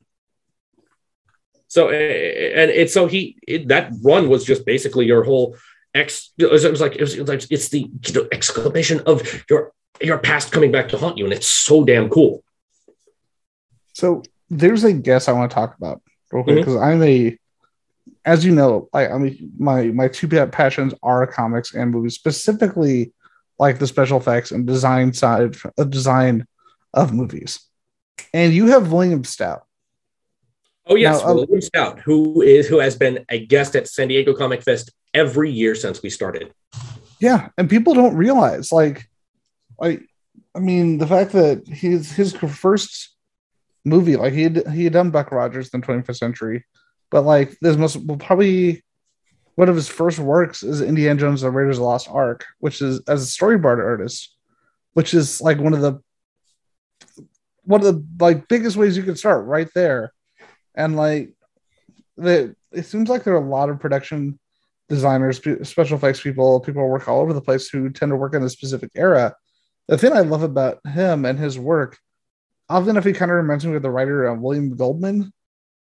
So and it's so he it, that run was just basically your whole ex. It was, it was like it was, it was like it's the you know, exclamation of your your past coming back to haunt you, and it's so damn cool. So there's a guess I want to talk about because mm-hmm. I'm a, as you know, I, I mean my my two passions are comics and movies, specifically like the special effects and design side, of design of movies. And you have William Stout, Oh yes, now, um, William Stout, who is who has been a guest at San Diego Comic Fest every year since we started. Yeah, and people don't realize, like, like, I mean, the fact that his his first movie, like he had, he had done Buck Rogers in the 25th century, but like this most well, probably one of his first works is Indiana Jones: and The Raiders of the Lost Ark, which is as a storyboard artist which is like one of the one of the like biggest ways you can start right there. And like the it seems like there are a lot of production designers, special effects people, people work all over the place who tend to work in a specific era. The thing I love about him and his work, often if he kind of reminds me of the writer uh, William Goldman,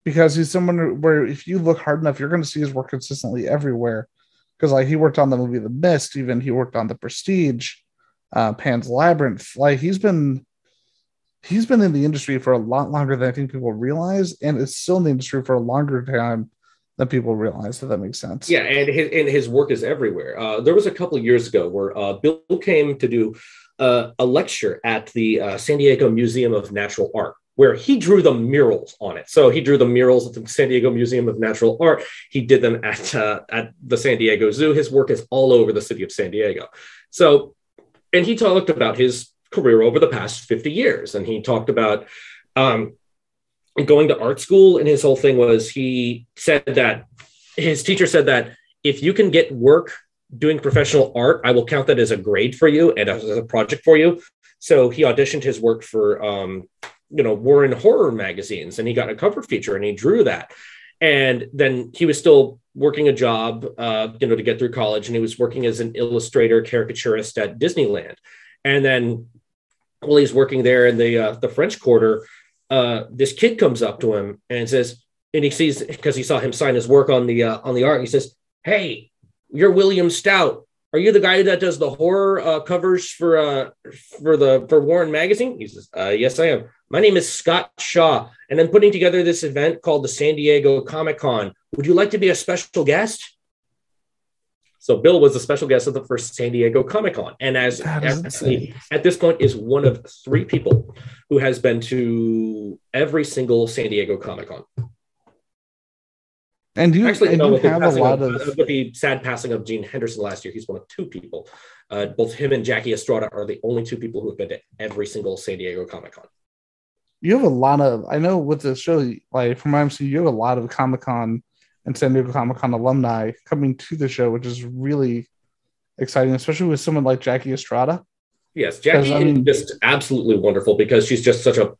because he's someone where if you look hard enough, you're going to see his work consistently everywhere. Because like he worked on the movie The Mist, even he worked on The Prestige, uh, Pan's Labyrinth. Like he's been he's been in the industry for a lot longer than I think people realize, and is still in the industry for a longer time than people realize. If that makes sense. Yeah, and his and his work is everywhere. Uh, there was a couple years ago where uh, Bill came to do uh, a lecture at the uh, San Diego Museum of Natural Art. Where he drew the murals on it. So he drew the murals at the San Diego Museum of Natural Art. He did them at uh, at the San Diego Zoo. His work is all over the city of San Diego. So, and he talked about his career over the past 50 years. And he talked about um, going to art school. And his whole thing was he said that his teacher said that if you can get work doing professional art, I will count that as a grade for you and as a project for you. So he auditioned his work for, um, you know, Warren horror magazines and he got a cover feature and he drew that. And then he was still working a job, uh, you know, to get through college. And he was working as an illustrator, caricaturist at Disneyland. And then while he's working there in the uh, the French Quarter, uh, this kid comes up to him and says, and he sees because he saw him sign his work on the uh, on the art. he says, "Hey, you're William Stout. Are you the guy that does the horror uh, covers for uh, for the for Warren magazine?" He says, uh, "Yes, I am. My name is Scott Shaw, and I'm putting together this event called the San Diego Comic Con. Would you like to be a special guest?" So Bill was a special guest at the first San Diego Comic Con, and as actually, at this point is one of three people who has been to every single San Diego Comic Con. And you actually and you have a lot of, of, with the sad passing of Gene Henderson last year. He's one of two people. Uh, both him and Jackie Estrada are the only two people who have been to every single San Diego Comic Con. You have a lot of. I know with the show, like from MC, you have a lot of Comic Con and San Diego Comic Con alumni coming to the show, which is really exciting, especially with someone like Jackie Estrada. Yes, Jackie I mean, is just absolutely wonderful because she's just such a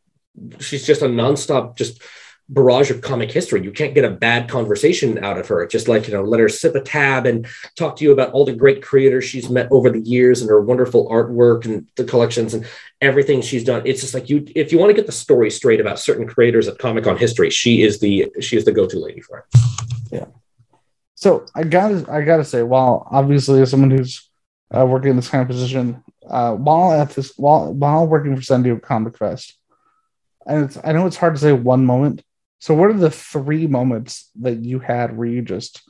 she's just a nonstop just barrage of comic history. You can't get a bad conversation out of her. Just like, you know, let her sip a tab and talk to you about all the great creators she's met over the years and her wonderful artwork and the collections and everything she's done. It's just like you if you want to get the story straight about certain creators of Comic Con history, she is the she is the go-to lady for it. Yeah. So I gotta I gotta say, while obviously as someone who's uh, working in this kind of position, uh, while at this while while working for San Diego Comic Fest, and it's I know it's hard to say one moment, so, what are the three moments that you had where you just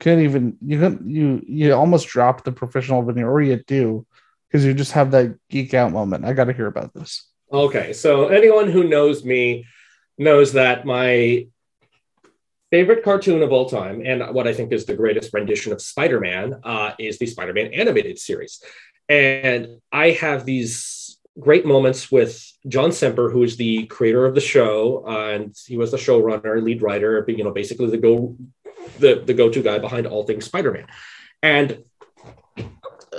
couldn't even you couldn't you you almost dropped the professional veneer, or you do because you just have that geek out moment? I got to hear about this. Okay, so anyone who knows me knows that my favorite cartoon of all time, and what I think is the greatest rendition of Spider-Man, uh, is the Spider-Man animated series, and I have these great moments with John Semper, who is the creator of the show, uh, and he was the showrunner, lead writer, you know, basically the go the, the go-to guy behind all things Spider-Man. And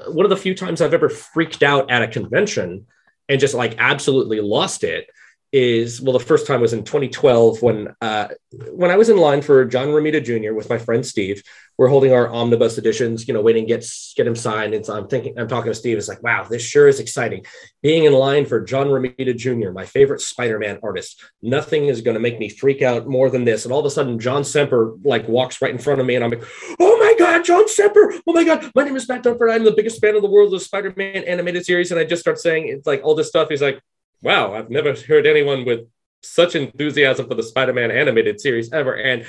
one of the few times I've ever freaked out at a convention and just like absolutely lost it is well the first time was in 2012 when uh, when I was in line for John Romita Jr. with my friend Steve. We're holding our omnibus editions, you know, waiting to get get him signed. And so I'm thinking, I'm talking to Steve. It's like, wow, this sure is exciting. Being in line for John Romita Jr., my favorite Spider-Man artist. Nothing is going to make me freak out more than this. And all of a sudden, John Semper like walks right in front of me, and I'm like, oh my god, John Semper! Oh my god, my name is Matt Dunford. I'm the biggest fan of the world of Spider-Man animated series. And I just start saying it's like all this stuff. He's like, wow, I've never heard anyone with such enthusiasm for the Spider-Man animated series ever. And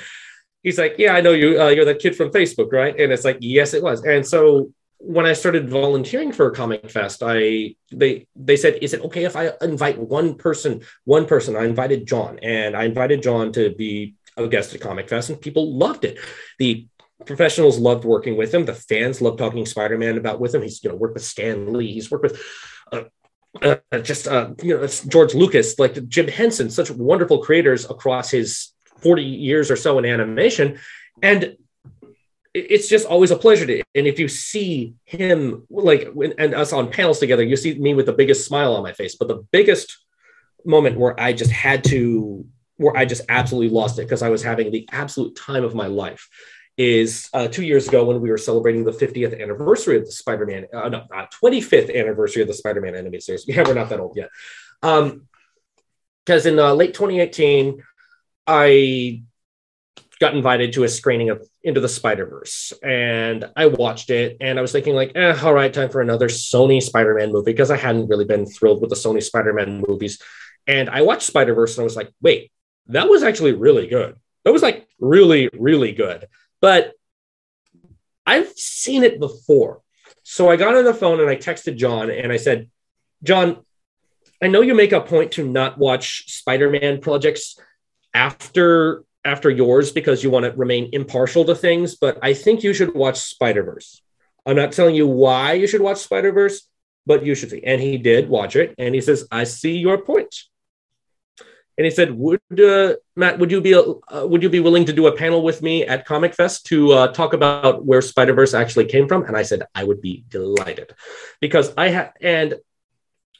he's like, yeah, I know you. Uh, you're that kid from Facebook, right? And it's like, yes, it was. And so when I started volunteering for a comic fest, I they they said, is it okay if I invite one person? One person. I invited John, and I invited John to be a guest at Comic Fest, and people loved it. The professionals loved working with him. The fans loved talking Spider-Man about with him. He's you know worked with Stan Lee. He's worked with uh, uh, just uh, you know George Lucas, like Jim Henson, such wonderful creators across his 40 years or so in animation, and it's just always a pleasure to and if you see him like and us on panels together you see me with the biggest smile on my face. But the biggest moment where i just had to where i just absolutely lost it because i was having the absolute time of my life is uh, two years ago when we were celebrating the 50th anniversary of the spider-man uh, no uh, 25th anniversary of the spider-man animated series. [LAUGHS] Yeah we're not that old yet. Um because in uh, late 2018 i got invited to a screening of Into the Spider Verse, and I watched it, and I was thinking like, eh, all right, time for another Sony Spider Man movie because I hadn't really been thrilled with the Sony Spider Man movies, and I watched Spider Verse and I was like, wait, that was actually really good. That was like really, really good, but I've seen it before. So I got on the phone and I texted John and I said, John, I know you make a point to not watch Spider Man projects after after yours because you want to remain impartial to things, but I think you should watch Spider Verse. I'm not telling you why you should watch Spider Verse, but you should see. And he did watch it, and he says, "I see your point." And he said, "Would uh, Matt? Would you be uh, would you be willing to do a panel with me at Comic Fest to uh, talk about where Spider Verse actually came from?" And I said, "I would be delighted," because I had and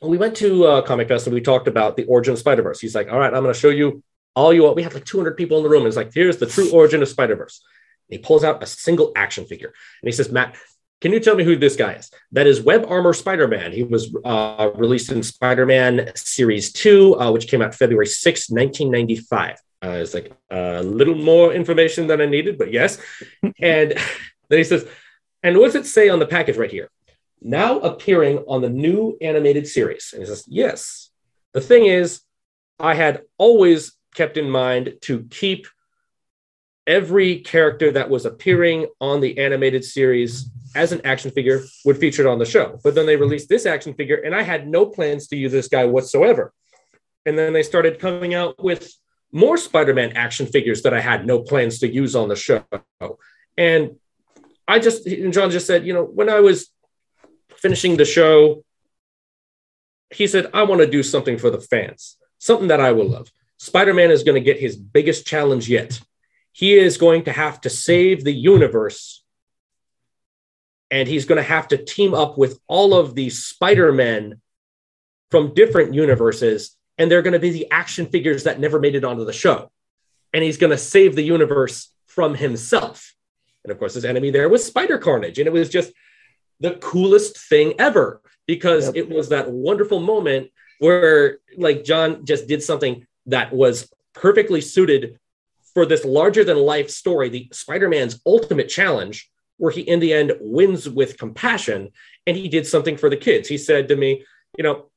we went to uh, Comic Fest and we talked about the origin of Spider Verse. He's like, "All right, I'm going to show you all you want." we had like 200 people in the room. And it's like, here's the true origin of Spider Verse. He pulls out a single action figure and he says, Matt, can you tell me who this guy is? That is Web Armor Spider Man. He was uh, released in Spider Man Series 2, uh, which came out February 6, 1995. Uh, it's like a little more information than I needed, but yes. [LAUGHS] and then he says, and what does it say on the package right here? Now appearing on the new animated series. And he says, yes. The thing is, I had always kept in mind to keep every character that was appearing on the animated series as an action figure would feature it on the show. But then they mm-hmm. released this action figure, and I had no plans to use this guy whatsoever. And then they started coming out with more Spider Man action figures that I had no plans to use on the show. And I just, John just said, you know, when I was finishing the show, he said, I want to do something for the fans, something that I will love. Spider Man is going to get his biggest challenge yet. He is going to have to save the universe. And he's going to have to team up with all of these Spider Men from different universes. And they're going to be the action figures that never made it onto the show. And he's going to save the universe from himself. And of course, his enemy there was Spider Carnage. And it was just the coolest thing ever because yep. it was that wonderful moment where, like, John just did something that was perfectly suited for this larger than life story, the Spider-Man's ultimate challenge, where he in the end wins with compassion and he did something for the kids. He said to me, you know,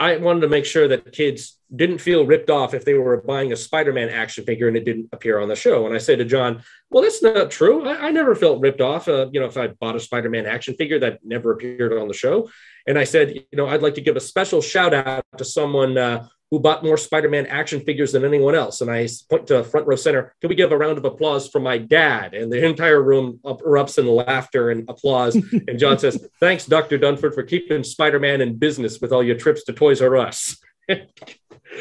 I wanted to make sure that kids didn't feel ripped off if they were buying a Spider-Man action figure and it didn't appear on the show. And I said to John, "Well, that's not true. I, I never felt ripped off. Uh, you know, if I bought a Spider-Man action figure that never appeared on the show." And I said, "You know, I'd like to give a special shout out to someone uh, who bought more Spider-Man action figures than anyone else. And I point to front row center. Can we give a round of applause for my dad? And the entire room erupts in laughter and applause. [LAUGHS] and John says, "Thanks, Doctor Dunford, for keeping Spider-Man in business with all your trips to Toys R Us." [LAUGHS] and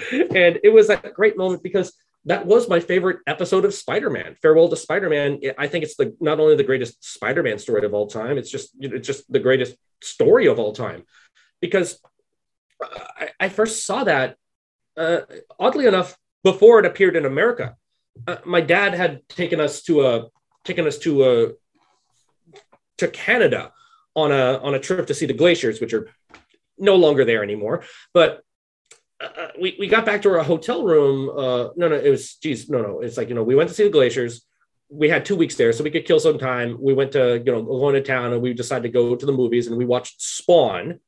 it was a great moment because that was my favorite episode of Spider-Man. Farewell to Spider-Man. I think it's the not only the greatest Spider-Man story of all time. It's just it's just the greatest story of all time because uh, I, I first saw that uh, oddly enough, before it appeared in America, uh, my dad had taken us to a taken us to a to Canada on a on a trip to see the glaciers, which are no longer there anymore. But uh, uh we, we got back to our hotel room. Uh, no, no, it was geez, no, no. It's like you know we went to see the glaciers. We had two weeks there, so we could kill some time. We went to you know going to town, and we decided to go to the movies, and we watched Spawn,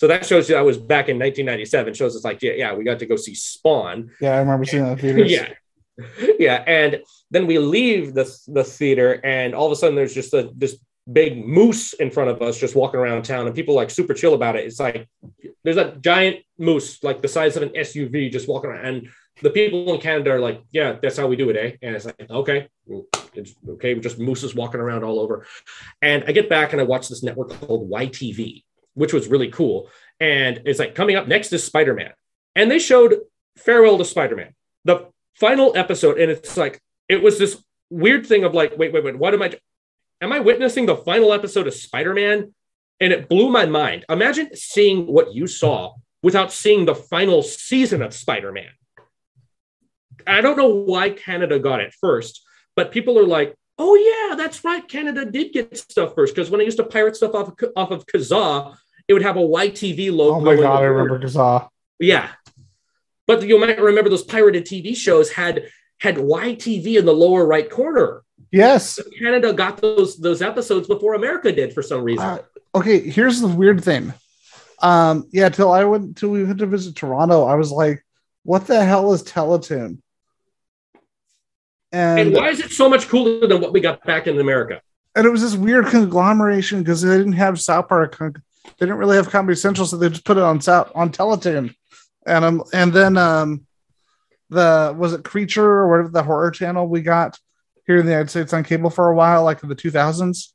so that shows you I was back in 1997. Shows us like, yeah, yeah, we got to go see Spawn. Yeah, I remember seeing that theater. yeah, [LAUGHS] yeah, and then we leave the the theater, and all of a sudden there's just a this big moose in front of us just walking around town, and people like super chill about it. It's like there's a giant moose like the size of an SUV just walking around, and the people in Canada are like, yeah, that's how we do it, eh? And it's like, okay, it's okay, just mooses walking around all over. And I get back and I watch this network called YTV which was really cool. And it's like coming up next is Spider Man. And they showed Farewell to Spider Man, the final episode. And it's like, it was this weird thing of like, wait, wait, wait, what am I? am I witnessing the final episode of Spider Man? And it blew my mind. Imagine seeing what you saw without seeing the final season of Spider Man. I don't know why Canada got it first, but people are like, oh, yeah, that's right. Canada did get stuff first. Because when I used to pirate stuff off of, off of Kazaa, it would have a YTV logo. Oh my God, I remember Kazaa. Yeah. But you might remember those pirated TV shows had had YTV in the lower right corner. Yes. Canada got those those episodes before America did for some reason. Uh, okay, here's the weird thing. Um, yeah, till I went till we went to visit Toronto, I was like, what the hell is Teletoon? And, and why is it so much cooler than what we got back in America? And it was this weird conglomeration because they didn't have South Park. They didn't really have Comedy Central, so they just put it on South on Teletoon. And um, and then um, the was it Creature or whatever the horror channel we got here in the United States on cable for a while, like in the 2000s.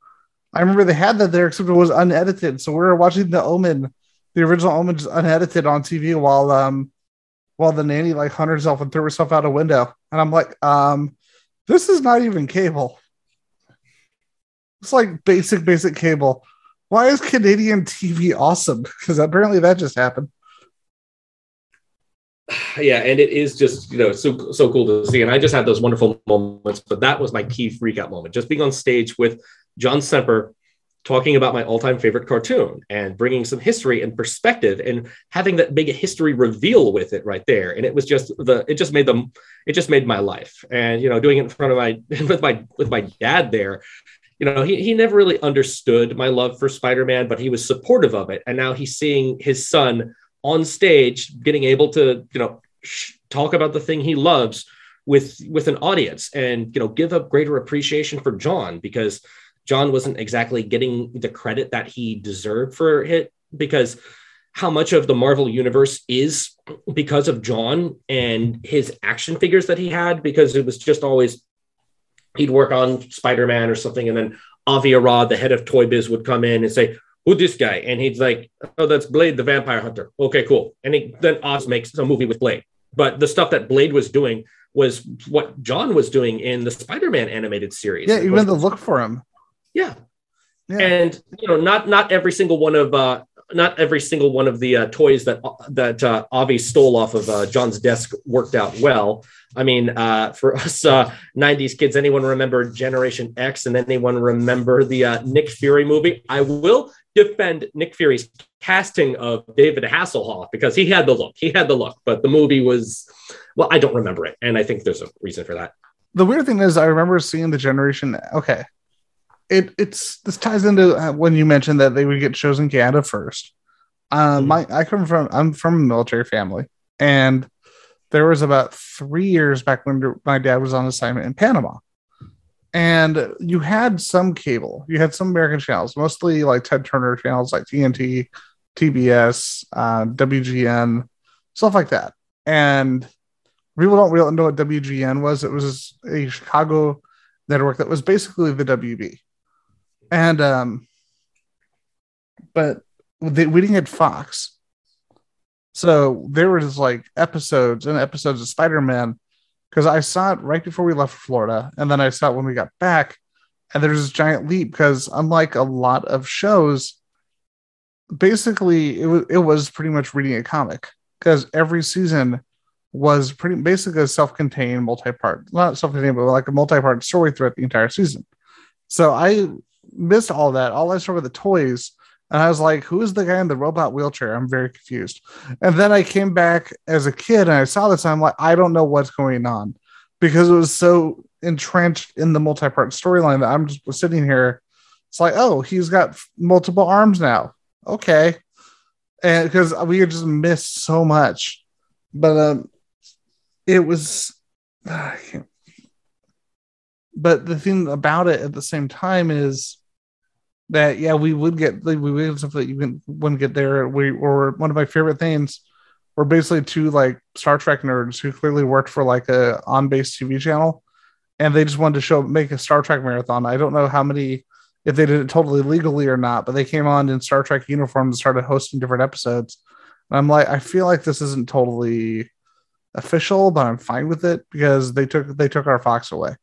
I remember they had that there, except it was unedited. So we were watching the Omen, the original Omen, just unedited on TV while um while the nanny like hung herself and threw herself out a window. And I'm like, um, this is not even cable. It's like basic, basic cable. Why is Canadian TV awesome? [LAUGHS] Because apparently that just happened. [SIGHS] Yeah, and it is just you know so so cool to see, and I just had those wonderful moments. But that was my key freakout moment, just being on stage with John Semper talking about my all-time favorite cartoon and bringing some history and perspective and having that big history reveal with it right there. And it was just the it just made them it just made my life. And you know doing it in front of my [LAUGHS] with my with my dad there you know he, he never really understood my love for spider-man but he was supportive of it. And now he's seeing his son on stage getting able to you know sh- talk about the thing he loves with with an audience and you know give a greater appreciation for john because John wasn't exactly getting the credit that he deserved for it because how much of the Marvel universe is because of John and his action figures that he had because it was just always he'd work on Spider-Man or something and then Avi Arad, the head of Toy Biz, would come in and say, who this guy? And he's like, Oh, that's Blade the Vampire Hunter. Okay, cool. And he, then Oz makes a movie with Blade. But the stuff that Blade was doing was what John was doing in the Spider-Man animated series. Yeah, even the look for him. Yeah. yeah. And you know, not not every single one of uh not every single one of the uh, toys that that uh, Avi stole off of uh, John's desk worked out well. I mean, uh, for us uh, '90s kids, anyone remember Generation X, and anyone remember the uh, Nick Fury movie? I will defend Nick Fury's casting of David Hasselhoff because he had the look. He had the look, but the movie was well, I don't remember it, and I think there's a reason for that. The weird thing is, I remember seeing the Generation. Okay, it it's this ties into uh, when you mentioned that they would get shows in Canada first. Um, mm-hmm. my I come from I'm from a military family, and there was about three years back when my dad was on assignment in Panama, and you had some cable, you had some American channels, mostly like Ted Turner channels like TNT, TBS, uh, WGN, stuff like that, and people don't really know what WGN was. It was a Chicago network that was basically the WB and um, but they, we didn't get Fox, so there was like episodes and episodes of Spider Man because I saw it right before we left Florida, and then I saw it when we got back, and there's this giant leap because unlike a lot of shows, basically it was it was pretty much reading a comic because every season was pretty basically a self-contained multi-part, not self-contained, but like a multi-part story throughout the entire season. So I missed all that. All I saw were the toys. And I was like, who is the guy in the robot wheelchair? I'm very confused. And then I came back as a kid and I saw this. And I'm like, I don't know what's going on because it was so entrenched in the multi part storyline that I'm just sitting here. It's like, oh, he's got multiple arms now. Okay. And because we just missed so much. But um, it was, [SIGHS] but the thing about it at the same time is that yeah, we would get we would get stuff that you wouldn't get there. We or one of my favorite things were basically two like Star Trek nerds who clearly worked for like a on base TV channel, and they just wanted to show make a Star Trek marathon. I don't know how many if they did it totally legally or not, but they came on in Star Trek uniforms and started hosting different episodes. And I'm like, I feel like this isn't totally official, but I'm fine with it because they took they took our Fox away.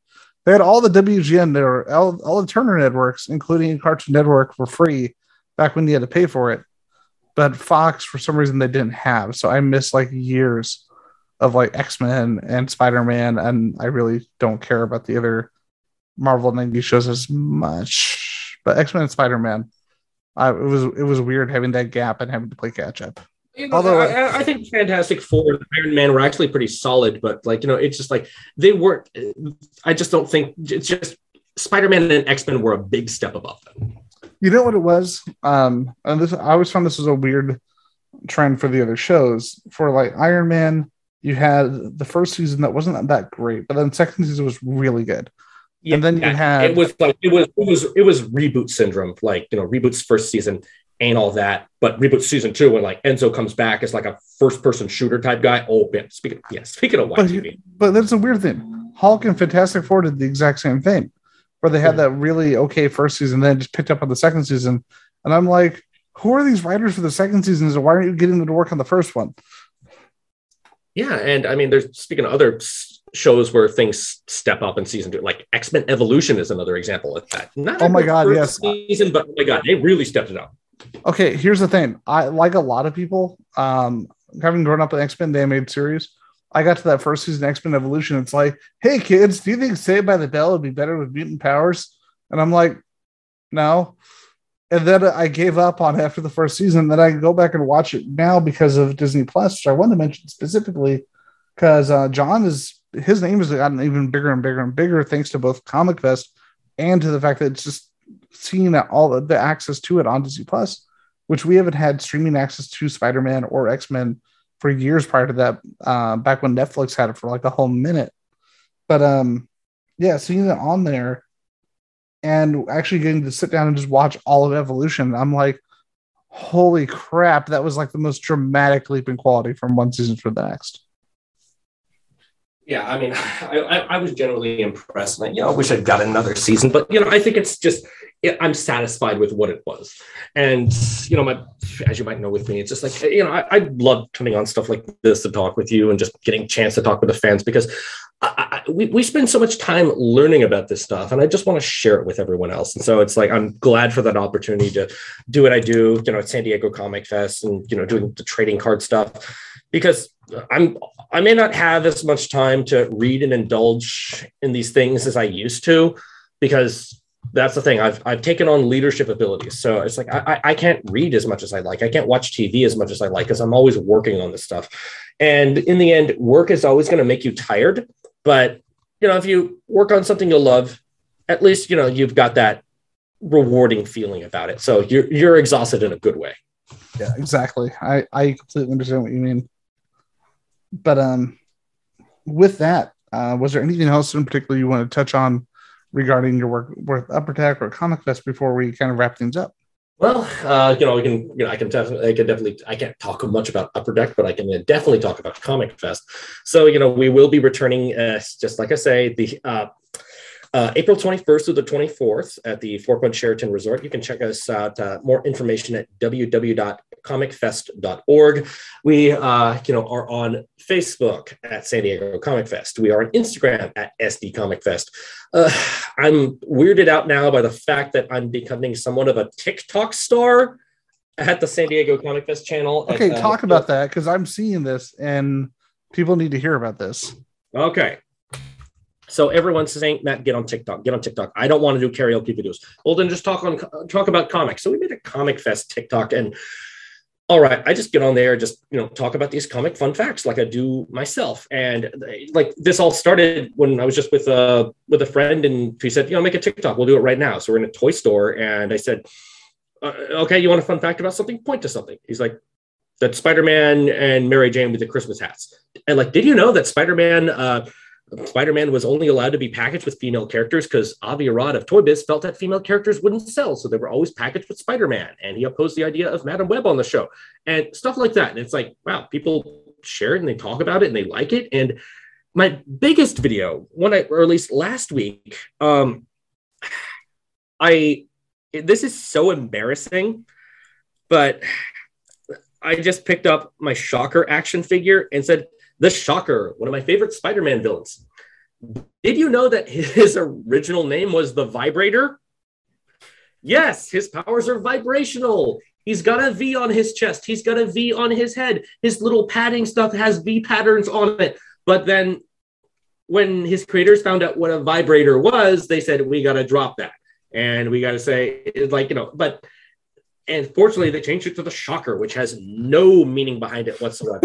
They had all the WGN there, all, all the Turner networks, including Cartoon Network, for free back when you had to pay for it. But Fox, for some reason, they didn't have. So I missed like years of like X Men and Spider Man, and I really don't care about the other Marvel 90 shows as much. But X Men and Spider Man, it was it was weird having that gap and having to play catch up. You know, Although I, I, think Fantastic Four and Iron Man were actually pretty solid, but like you know, it's just like they weren't. I just don't think it's just Spider Man and X Men were a big step above them. You know what it was? Um, and this I always found this was a weird trend for the other shows. For like Iron Man, you had the first season that wasn't that great, but then second season was really good. Yeah, and then you had it was like it was it was it was reboot syndrome, like you know, reboot's first season ain't all that. But reboot season two, when like Enzo comes back as like a first person shooter type guy. Oh man, speaking yeah, speaking of YTV. But, but that's a weird thing. Hulk and Fantastic Four did the exact same thing, where they had that really okay first season, then just picked up on the second season. And I'm like, who are these writers for the second season? And why aren't you getting them to work on the first one? Yeah, and I mean, there's speaking of other shows where things step up in season two, like X Men Evolution is another example of that. Not oh my god, yes, season, but oh my god, they really stepped it up. Okay, here's the thing. I like a lot of people. Um, having grown up in X Men, the made series, I got to that first season X Men Evolution. It's like, hey kids, do you think Saved by the Bell would be better with mutant powers? And I'm like, no. And then I gave up on after the first season. Then I go back and watch it now because of Disney Plus, which I want to mention specifically because uh, John is his name has gotten even bigger and bigger and bigger thanks to both Comic Fest and to the fact that it's just seeing that all the, access to it on Disney Plus, which we haven't had streaming access to Spider Man or X Men for years prior to that. Uh, back when Netflix had it for like a whole minute, but um, yeah, seeing it on there and actually getting to sit down and just watch all of Evolution, I'm like, holy crap, that was like the most dramatic leap in quality from one season to the next yeah, I mean, [LAUGHS] I, I, was generally impressed. I, you know, I wish I'd got another season, but you know, I think it's just I'm satisfied with what it was. And you know, my as you might know with me, it's just like you know, I, I love coming on stuff like this to talk with you and just getting a chance to talk with the fans because I, I, we, we spend so much time learning about this stuff and I just want to share it with everyone else. And so it's like, I'm glad for that opportunity to do what I do, you know, at San Diego Comic Fest and, you know, doing the trading card stuff because I'm I may not have as much time to read and indulge in these things as I used to, because that's the thing. I've I've taken on leadership abilities, so it's like I I can't read as much as I like. I can't watch TV as much as I like because I'm always working on this stuff. And in the end, work is always going to make you tired. But you know, if you work on something you love, at least you know you've got that rewarding feeling about it. So you're you're exhausted in a good way. Yeah, exactly. I I completely understand what you mean but um, with that, uh, was there anything else in particular you want to touch on regarding your work with Upper Deck or Comic Fest before we kind of wrap things up? Well, uh, you know, we can, you know, I can definitely, I can definitely, I can't talk much about Upper Deck, but I can definitely talk about Comic Fest. So, you know, we will be returning, uh, just like I say, the uh, uh, April 21st through the 24th at the Four Point Sheraton Resort. You can check us out. Uh, more information at www.comicfest.org. We, uh, you know, are on Facebook at San Diego Comic Fest. We are on Instagram at SD Comic Fest. Uh, I'm weirded out now by the fact that I'm becoming somewhat of a TikTok star at the San Diego Comic Fest channel. Okay, at, uh, talk about that because I'm seeing this and people need to hear about this. Okay. So everyone's saying, Matt, get on TikTok, get on TikTok. I don't want to do karaoke videos. Well, then just talk on talk about comics. So we made a comic fest TikTok, and all right, I just get on there, just you know, talk about these comic fun facts like I do myself. And like this all started when I was just with a with a friend, and he said, you know, make a TikTok. We'll do it right now. So we're in a toy store, and I said, uh, okay, you want a fun fact about something? Point to something. He's like, that Spider-Man and Mary Jane with the Christmas hats. And like, did you know that Spider-Man? Uh, Spider-Man was only allowed to be packaged with female characters because Avi Arad of Toy Biz felt that female characters wouldn't sell, so they were always packaged with Spider-Man, and he opposed the idea of Madame Web on the show and stuff like that. And it's like, wow, people share it and they talk about it and they like it. And my biggest video, one I released last week, um, [SIGHS] I this is so embarrassing, but I just picked up my Shocker action figure and said, the Shocker, one of my favorite Spider Man villains. Did you know that [LAUGHS] his original name was the Vibrator? Yes, his powers are vibrational. He's got a V on his chest. He's got a V on his head. His little padding stuff has V patterns on it. But then when his creators found out what a vibrator was, they said, we got to drop that. And we got to say, like, you know, but, and fortunately, they changed it to the shocker, which has no meaning behind it whatsoever.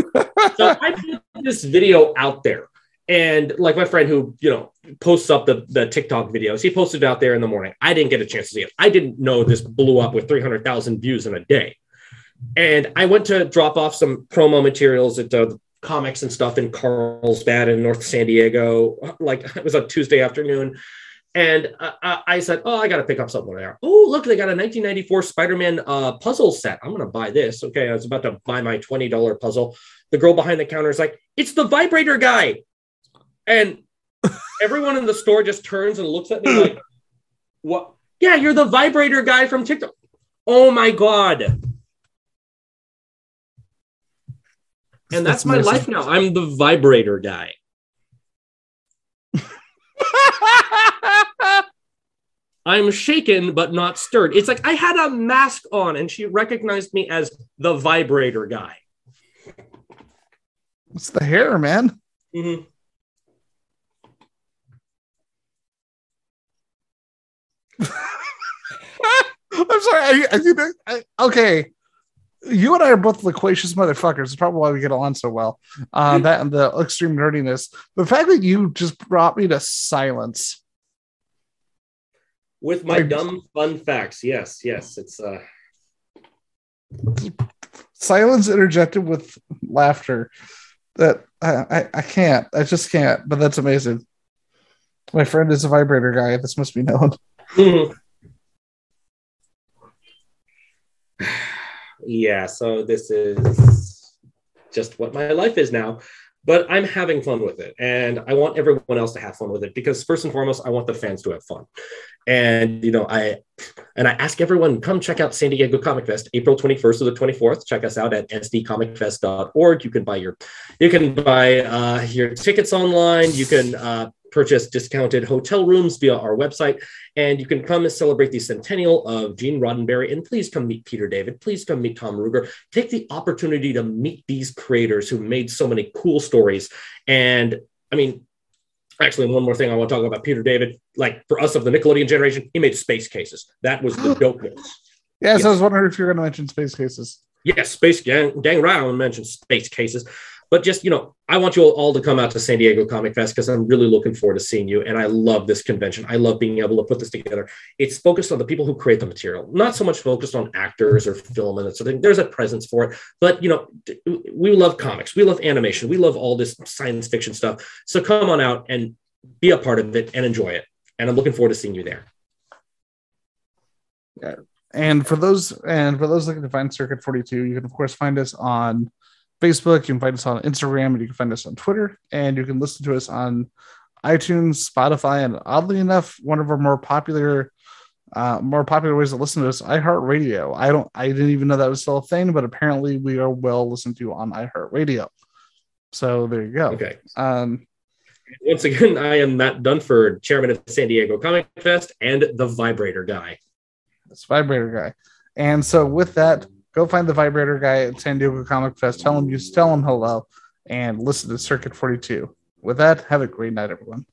so [LAUGHS] I put this video out there and like my friend who, you know, posts up the, the TikTok videos, he posted out there in the morning. I didn't get a chance to see it. I didn't know this blew up with 300,000 views in a day. And I went to drop off some promo materials at uh, comics and stuff in Carlsbad in North San Diego. Like it was a Tuesday afternoon. And uh, I said, Oh, I got to pick up something there. Oh, look, they got a 1994 Spider Man uh, puzzle set. I'm going to buy this. Okay. I was about to buy my $20 puzzle. The girl behind the counter is like, It's the vibrator guy. And [LAUGHS] everyone in the store just turns and looks at me like, [LAUGHS] what? Yeah, you're the vibrator guy from TikTok. Oh my God. And that's, that's my life now. I'm the vibrator guy. [LAUGHS] I'm shaken but not stirred. It's like I had a mask on and she recognized me as the vibrator guy. It's the hair, man. Mm-hmm. [LAUGHS] I'm sorry. I, I, I, okay, you and I are both loquacious motherfuckers. It's probably why we get along so well. Uh, that and the extreme nerdiness. The fact that you just brought me to silence with my dumb fun facts. Yes, yes, it's uh silence interjected with laughter. That I, I, I can't. I just can't. But that's amazing. My friend is a vibrator guy. This must be known. Mm-hmm. [LAUGHS] [SIGHS] yeah, so this is just what my life is now. But I'm having fun with it. And I want everyone else to have fun with it because, first and foremost, I want the fans to have fun. And, you know, I and I ask everyone, come check out San Diego Comic Fest, April 21st to the 24th. Check us out at sdcomicfest.org. You can buy your you can buy uh, your tickets online. You can uh, purchase discounted hotel rooms via our website. And you can come and celebrate the centennial of Gene Roddenberry. And please come meet Peter David. Please come meet Tom Ruegger. Take the opportunity to meet these creators who made so many cool stories. And I mean, actually, one more thing I want to talk about Peter David. Like for us of the Nickelodeon generation, he made space cases. That was the [GASPS] dopeness. yes, yes, I was wondering if you're going to mention space cases. Yes, space gang, gang right. I mention space cases. But just, you know, I want you all to come out to San Diego Comic Fest because I'm really looking forward to seeing you. And I love this convention. I love being able to put this together. It's focused on the people who create the material, not so much focused on actors or film and that sort of. There's a presence for it. But, you know, we love comics, we love animation, we love all this science fiction stuff. So come on out and be a part of it and enjoy it. And I'm looking forward to seeing you there. Yeah. And for those and for those looking to find Circuit 42, you can of course find us on Facebook. You can find us on Instagram and you can find us on Twitter. And you can listen to us on iTunes, Spotify, and oddly enough, one of our more popular uh, more popular ways to listen to us, iHeartRadio. I don't I didn't even know that was still a thing, but apparently we are well listened to on iHeartRadio. So there you go. Okay. Um once again, I am Matt Dunford, chairman of San Diego Comic Fest and the Vibrator Guy. This Vibrator Guy. And so with that, go find the vibrator guy at San Diego Comic Fest. Tell him you tell him hello and listen to Circuit 42. With that, have a great night, everyone.